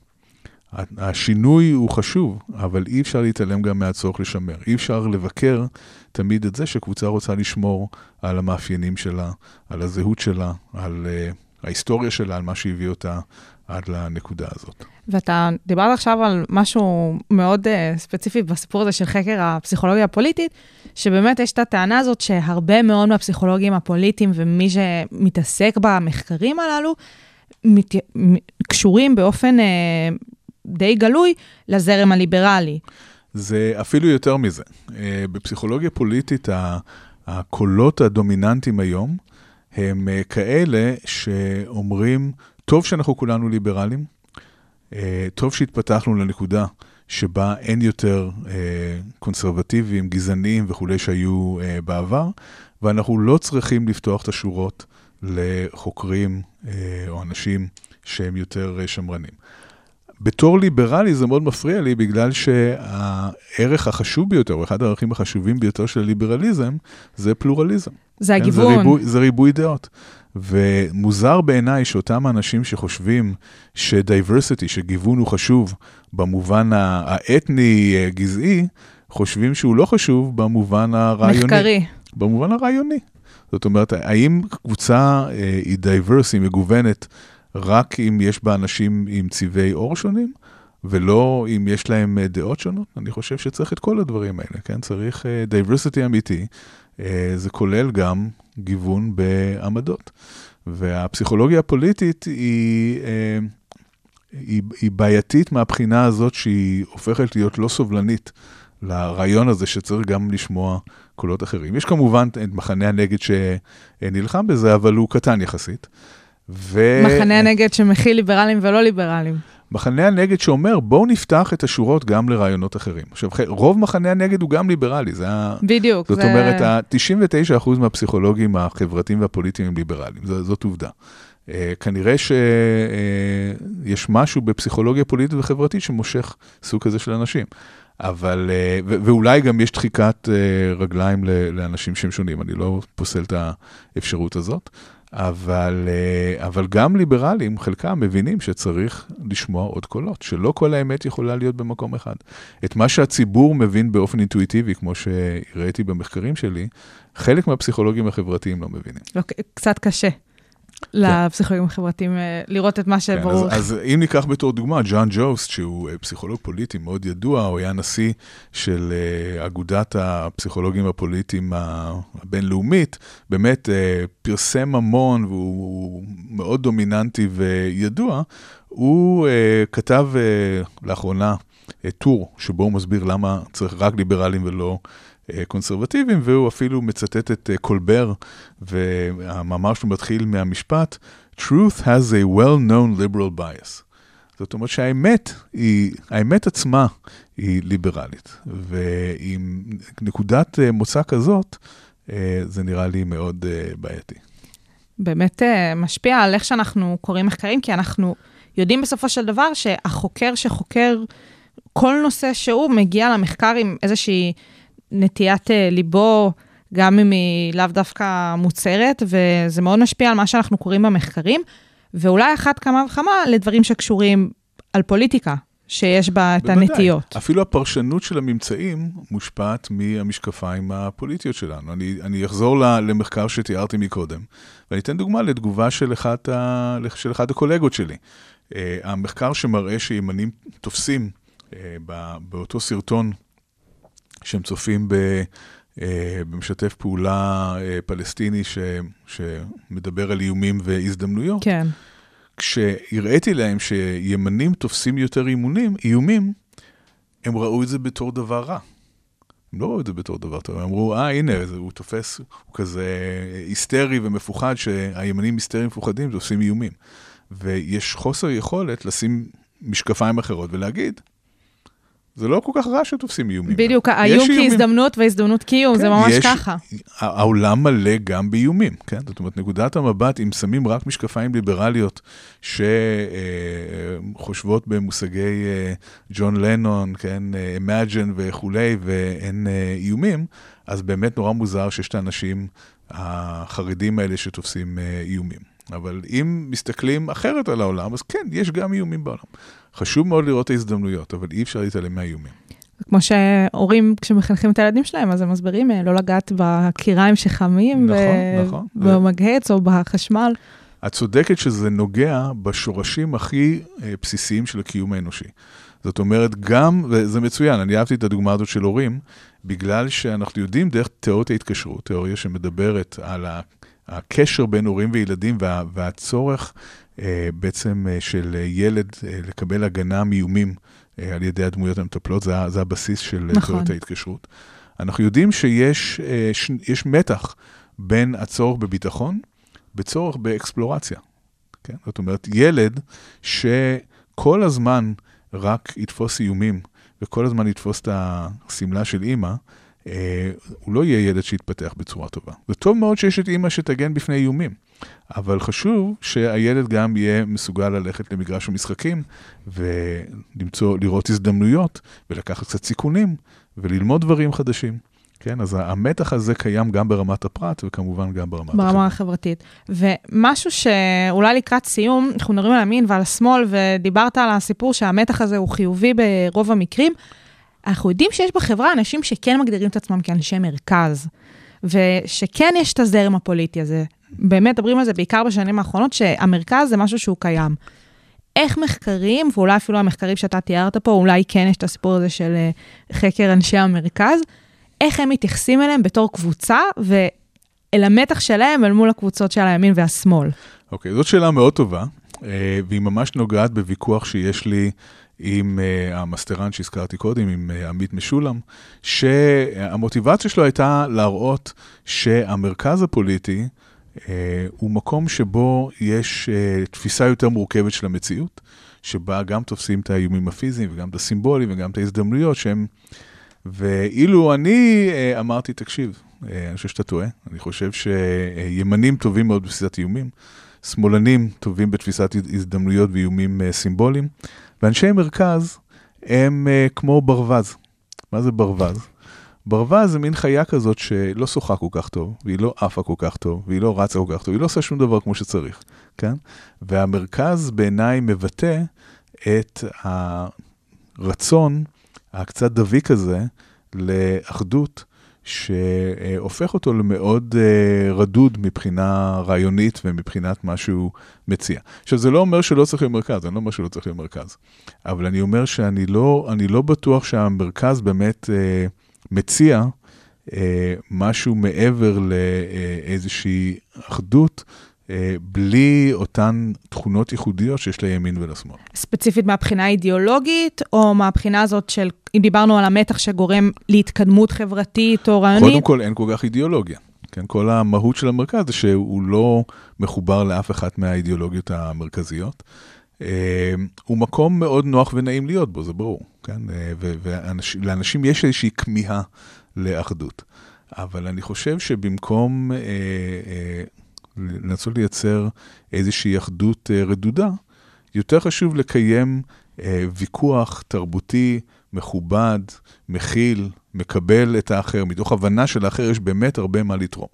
השינוי הוא חשוב, אבל אי אפשר להתעלם גם מהצורך לשמר. אי אפשר לבקר תמיד את זה שקבוצה רוצה לשמור על המאפיינים שלה, על הזהות שלה, על uh, ההיסטוריה שלה, על מה שהביא אותה עד לנקודה הזאת. ואתה דיברת עכשיו על משהו מאוד uh, ספציפי בסיפור הזה של חקר הפסיכולוגיה הפוליטית, שבאמת יש את הטענה הזאת שהרבה מאוד מהפסיכולוגים הפוליטיים ומי שמתעסק במחקרים הללו, מת... קשורים באופן uh, די גלוי לזרם הליברלי. זה אפילו יותר מזה. Uh, בפסיכולוגיה פוליטית, הקולות הדומיננטיים היום הם uh, כאלה שאומרים, טוב שאנחנו כולנו ליברלים, אה, טוב שהתפתחנו לנקודה שבה אין יותר אה, קונסרבטיביים, גזעניים וכולי שהיו אה, בעבר, ואנחנו לא צריכים לפתוח את השורות לחוקרים או אנשים שהם יותר שמרנים. בתור ליברלי זה מאוד מפריע לי, בגלל שהערך החשוב ביותר, או אחד הערכים החשובים ביותר של הליברליזם, זה פלורליזם. זה הגיוון. כן, זה, ריבוי, זה ריבוי דעות. ומוזר בעיניי שאותם אנשים שחושבים שדייברסיטי, שגיוון הוא חשוב במובן האתני-גזעי, חושבים שהוא לא חשוב במובן הרעיוני. מחקרי. במובן הרעיוני. זאת אומרת, האם קבוצה אה, היא diverse, היא מגוונת, רק אם יש בה אנשים עם צבעי עור שונים, ולא אם יש להם אה, דעות שונות? אני חושב שצריך את כל הדברים האלה, כן? צריך אה, אמיתי. אה, זה כולל גם גיוון בעמדות. והפסיכולוגיה הפוליטית היא, אה, היא, היא בעייתית מהבחינה הזאת שהיא הופכת להיות לא סובלנית לרעיון הזה שצריך גם לשמוע קולות אחרים. יש כמובן את מחנה הנגד שנלחם בזה, אבל הוא קטן יחסית. ו... מחנה הנגד שמכיל ליברלים ולא ליברלים. מחנה הנגד שאומר, בואו נפתח את השורות גם לרעיונות אחרים. עכשיו, רוב מחנה הנגד הוא גם ליברלי, זה ה... בדיוק. זאת זה... אומרת, ה-99% מהפסיכולוגים החברתיים והפוליטיים הם ליברלים, ז- זאת עובדה. Uh, כנראה שיש uh, משהו בפסיכולוגיה פוליטית וחברתית שמושך סוג כזה של אנשים. אבל, uh, ו- ואולי גם יש דחיקת uh, רגליים לאנשים שהם שונים, אני לא פוסל את האפשרות הזאת. אבל, אה, אבל גם ליברלים, חלקם מבינים שצריך לשמוע עוד קולות, שלא כל האמת יכולה להיות במקום אחד. את מה שהציבור מבין באופן אינטואיטיבי, כמו שהראיתי במחקרים שלי, חלק מהפסיכולוגים החברתיים לא מבינים. לא, קצת קשה. כן. לפסיכולוגים החברתיים, אה, לראות את מה שברור. כן, אז, אז אם ניקח בתור דוגמה, ג'ון ג'וסט, שהוא אה, פסיכולוג פוליטי מאוד ידוע, הוא היה נשיא של uh, אגודת הפסיכולוגים הפוליטיים הבינלאומית, באמת פרסם המון והוא מאוד דומיננטי וידוע. הוא כתב לאחרונה טור שבו הוא מסביר למה צריך רק ליברלים ולא... אה, קונסרבטיביים, והוא אפילו מצטט את אה, קולבר, והמאמר שלו מתחיל מהמשפט, Truth has a well-known liberal bias. זאת אומרת שהאמת היא, האמת עצמה היא ליברלית, ועם נקודת אה, מוצא כזאת, זה נראה לי מאוד בעייתי. באמת משפיע על איך שאנחנו קוראים מחקרים, כי אנחנו יודעים בסופו של דבר שהחוקר שחוקר כל נושא שהוא מגיע למחקר עם איזושהי נטיית אה, ליבו, גם אם היא לאו דווקא מוצהרת, וזה מאוד משפיע על מה שאנחנו קוראים במחקרים, ואולי אחת כמה וכמה לדברים שקשורים על פוליטיקה, שיש בה את בוודאי. הנטיות. אפילו הפרשנות של הממצאים מושפעת מהמשקפיים הפוליטיות שלנו. אני, אני אחזור למחקר שתיארתי מקודם, ואני אתן דוגמה לתגובה של אחד, ה, של אחד הקולגות שלי. Uh, המחקר שמראה שימנים תופסים uh, באותו סרטון שהם צופים ב... אה, במשתף פעולה אה, פלסטיני ש, שמדבר על איומים והזדמנויות. כן. כשהראיתי להם שימנים תופסים יותר אימונים, איומים, הם ראו את זה בתור דבר רע. הם לא ראו את זה בתור דבר טוב, הם אמרו, אה, הנה, הוא תופס, הוא כזה היסטרי ומפוחד, שהימנים היסטריים מפוחדים, תופסים איומים. ויש חוסר יכולת לשים משקפיים אחרות ולהגיד, זה לא כל כך רע שתופסים איומים. בדיוק, האיום כהזדמנות והזדמנות קיום, כן, זה ממש יש, ככה. העולם מלא גם באיומים, כן? זאת אומרת, נקודת המבט, אם שמים רק משקפיים ליברליות שחושבות אה, במושגי אה, ג'ון לנון, כן, Imagine וכולי, ואין אה, איומים, אז באמת נורא מוזר שיש את האנשים החרדים האלה שתופסים איומים. אבל אם מסתכלים אחרת על העולם, אז כן, יש גם איומים בעולם. חשוב מאוד לראות את ההזדמנויות, אבל אי אפשר להתעלם מהאיומים. כמו שהורים, כשמחנכים את הילדים שלהם, אז הם מסבירים אה, לא לגעת בקיריים שחמים, נכון, ו... נכון. במגהץ או בחשמל. את צודקת שזה נוגע בשורשים הכי אה, בסיסיים של הקיום האנושי. זאת אומרת, גם, וזה מצוין, אני אהבתי את הדוגמה הזאת של הורים, בגלל שאנחנו יודעים דרך תיאוריית ההתקשרות, תיאוריה שמדברת על הקשר בין הורים וילדים וה, והצורך בעצם אה, של ילד אה, לקבל הגנה מאיומים אה, על ידי הדמויות המטפלות, זה, זה הבסיס של נכון. תיאוריית ההתקשרות. אנחנו יודעים שיש אה, ש, יש מתח בין הצורך בביטחון, בצורך באקספלורציה. כן? זאת אומרת, ילד שכל הזמן רק יתפוס איומים וכל הזמן יתפוס את השמלה של אימא, אה, הוא לא יהיה ילד שיתפתח בצורה טובה. זה טוב מאוד שיש את אימא שתגן בפני איומים, אבל חשוב שהילד גם יהיה מסוגל ללכת למגרש המשחקים ולמצוא, לראות הזדמנויות ולקחת קצת סיכונים וללמוד דברים חדשים. כן, אז המתח הזה קיים גם ברמת הפרט וכמובן גם ברמת ברמה החברה. החברתית. ומשהו שאולי לקראת סיום, אנחנו מדברים על הימין ועל השמאל, ודיברת על הסיפור שהמתח הזה הוא חיובי ברוב המקרים. אנחנו יודעים שיש בחברה אנשים שכן מגדירים את עצמם כאנשי מרכז, ושכן יש את הזרם הפוליטי הזה. באמת מדברים על זה בעיקר בשנים האחרונות, שהמרכז זה משהו שהוא קיים. איך מחקרים, ואולי אפילו המחקרים שאתה תיארת פה, אולי כן יש את הסיפור הזה של אה, חקר אנשי המרכז, איך הם מתייחסים אליהם בתור קבוצה, ואל המתח שלהם אל מול הקבוצות של הימין והשמאל. אוקיי, זאת שאלה מאוד טובה, אה, והיא ממש נוגעת בוויכוח שיש לי עם אה, המסטרן שהזכרתי קודם, עם אה, עמית משולם, שהמוטיבציה שלו הייתה להראות שהמרכז הפוליטי הוא מקום שבו יש אה, תפיסה יותר מורכבת של המציאות, שבה גם תופסים את האיומים הפיזיים וגם את הסימבולים וגם את ההזדמנויות שהם... ואילו אני אה, אמרתי, תקשיב, אה, אני חושב שאתה טועה, אני חושב שימנים טובים מאוד בתפיסת איומים, שמאלנים טובים בתפיסת הזדמנויות ואיומים אה, סימבוליים, ואנשי מרכז הם אה, כמו ברווז. מה זה ברווז? ברווז זה מין חיה כזאת שלא שוחה כל כך טוב, והיא לא עפה כל כך טוב, והיא לא רצה כל כך טוב, היא לא עושה שום דבר כמו שצריך, כן? והמרכז בעיניי מבטא את הרצון הקצת דביק הזה לאחדות, שהופך אותו למאוד אה, רדוד מבחינה רעיונית ומבחינת מה שהוא מציע. עכשיו, זה לא אומר שלא צריך להיות מרכז, אני לא אומר שלא צריך להיות מרכז, אבל אני אומר שאני לא, לא בטוח שהמרכז באמת אה, מציע אה, משהו מעבר לאיזושהי אחדות. אה, בלי אותן תכונות ייחודיות שיש לימין ולשמאל. ספציפית מהבחינה האידיאולוגית, או מהבחינה הזאת של, אם דיברנו על המתח שגורם להתקדמות חברתית או רעיונית? קודם כל, אין כל כך אידיאולוגיה. כן, כל המהות של המרכז זה שהוא לא מחובר לאף אחת מהאידיאולוגיות המרכזיות. אה, הוא מקום מאוד נוח ונעים להיות בו, זה ברור, כן? אה, ולאנשים יש איזושהי כמיהה לאחדות. אבל אני חושב שבמקום אה, לנסות לייצר איזושהי אחדות רדודה, יותר חשוב לקיים ויכוח תרבותי, מכובד, מכיל, מקבל את האחר, מתוך הבנה שלאחר יש באמת הרבה מה לתרום.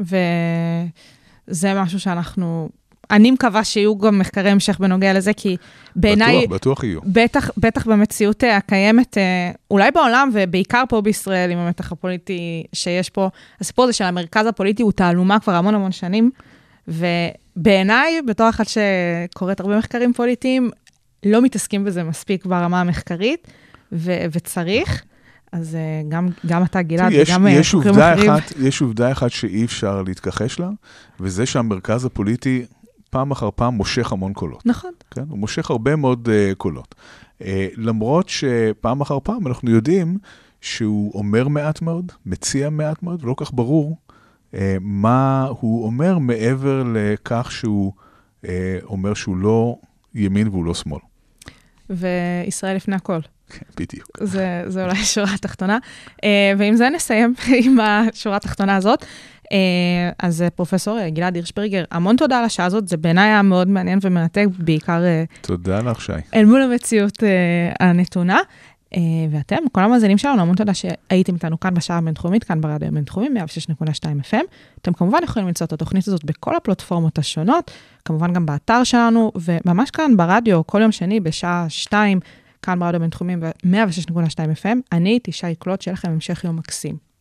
וזה משהו שאנחנו, אני מקווה שיהיו גם מחקרי המשך בנוגע לזה, כי בעיניי... בטוח, בטוח יהיו. בטח, בטח במציאות הקיימת, אה, אולי בעולם ובעיקר פה בישראל, עם המתח הפוליטי שיש פה, הסיפור הזה של המרכז הפוליטי הוא תעלומה כבר המון המון שנים, ובעיניי, בתור אחת שקוראת הרבה מחקרים פוליטיים, לא מתעסקים בזה מספיק ברמה המחקרית, ו- וצריך. אז אה, גם, גם אתה, גלעד, יש, וגם יש חוקרים אחרים. אחת, יש עובדה אחת שאי אפשר להתכחש לה, וזה שהמרכז הפוליטי פעם אחר פעם מושך המון קולות. נכון. כן? הוא מושך הרבה מאוד uh, קולות. Uh, למרות שפעם אחר פעם אנחנו יודעים שהוא אומר מעט מאוד, מציע מעט מאוד, ולא כך ברור uh, מה הוא אומר מעבר לכך שהוא uh, אומר שהוא לא ימין והוא לא שמאל. וישראל לפני הכל. כן, בדיוק. זה, זה אולי השורה התחתונה. Uh, ועם זה נסיים, עם השורה התחתונה הזאת. Uh, אז uh, פרופסור גלעד הירשברגר, המון תודה על השעה הזאת, זה בעיניי היה מאוד מעניין ומרתק, בעיקר uh, תודה לך, שי. אל מול המציאות הנתונה. ואתם, כל המאזינים שלנו, המון תודה שהייתם איתנו כאן בשעה הבינתחומית, כאן ברדיו הבינתחומי, 106.2 FM. אתם כמובן יכולים למצוא את התוכנית הזאת בכל הפלטפורמות השונות, כמובן גם באתר שלנו, וממש כאן ברדיו, כל יום שני בשעה 2, כאן ברדיו הבינתחומי, 106.2 FM. אני הייתי שי קלוט, שיהיה לכם המשך יום מקסים.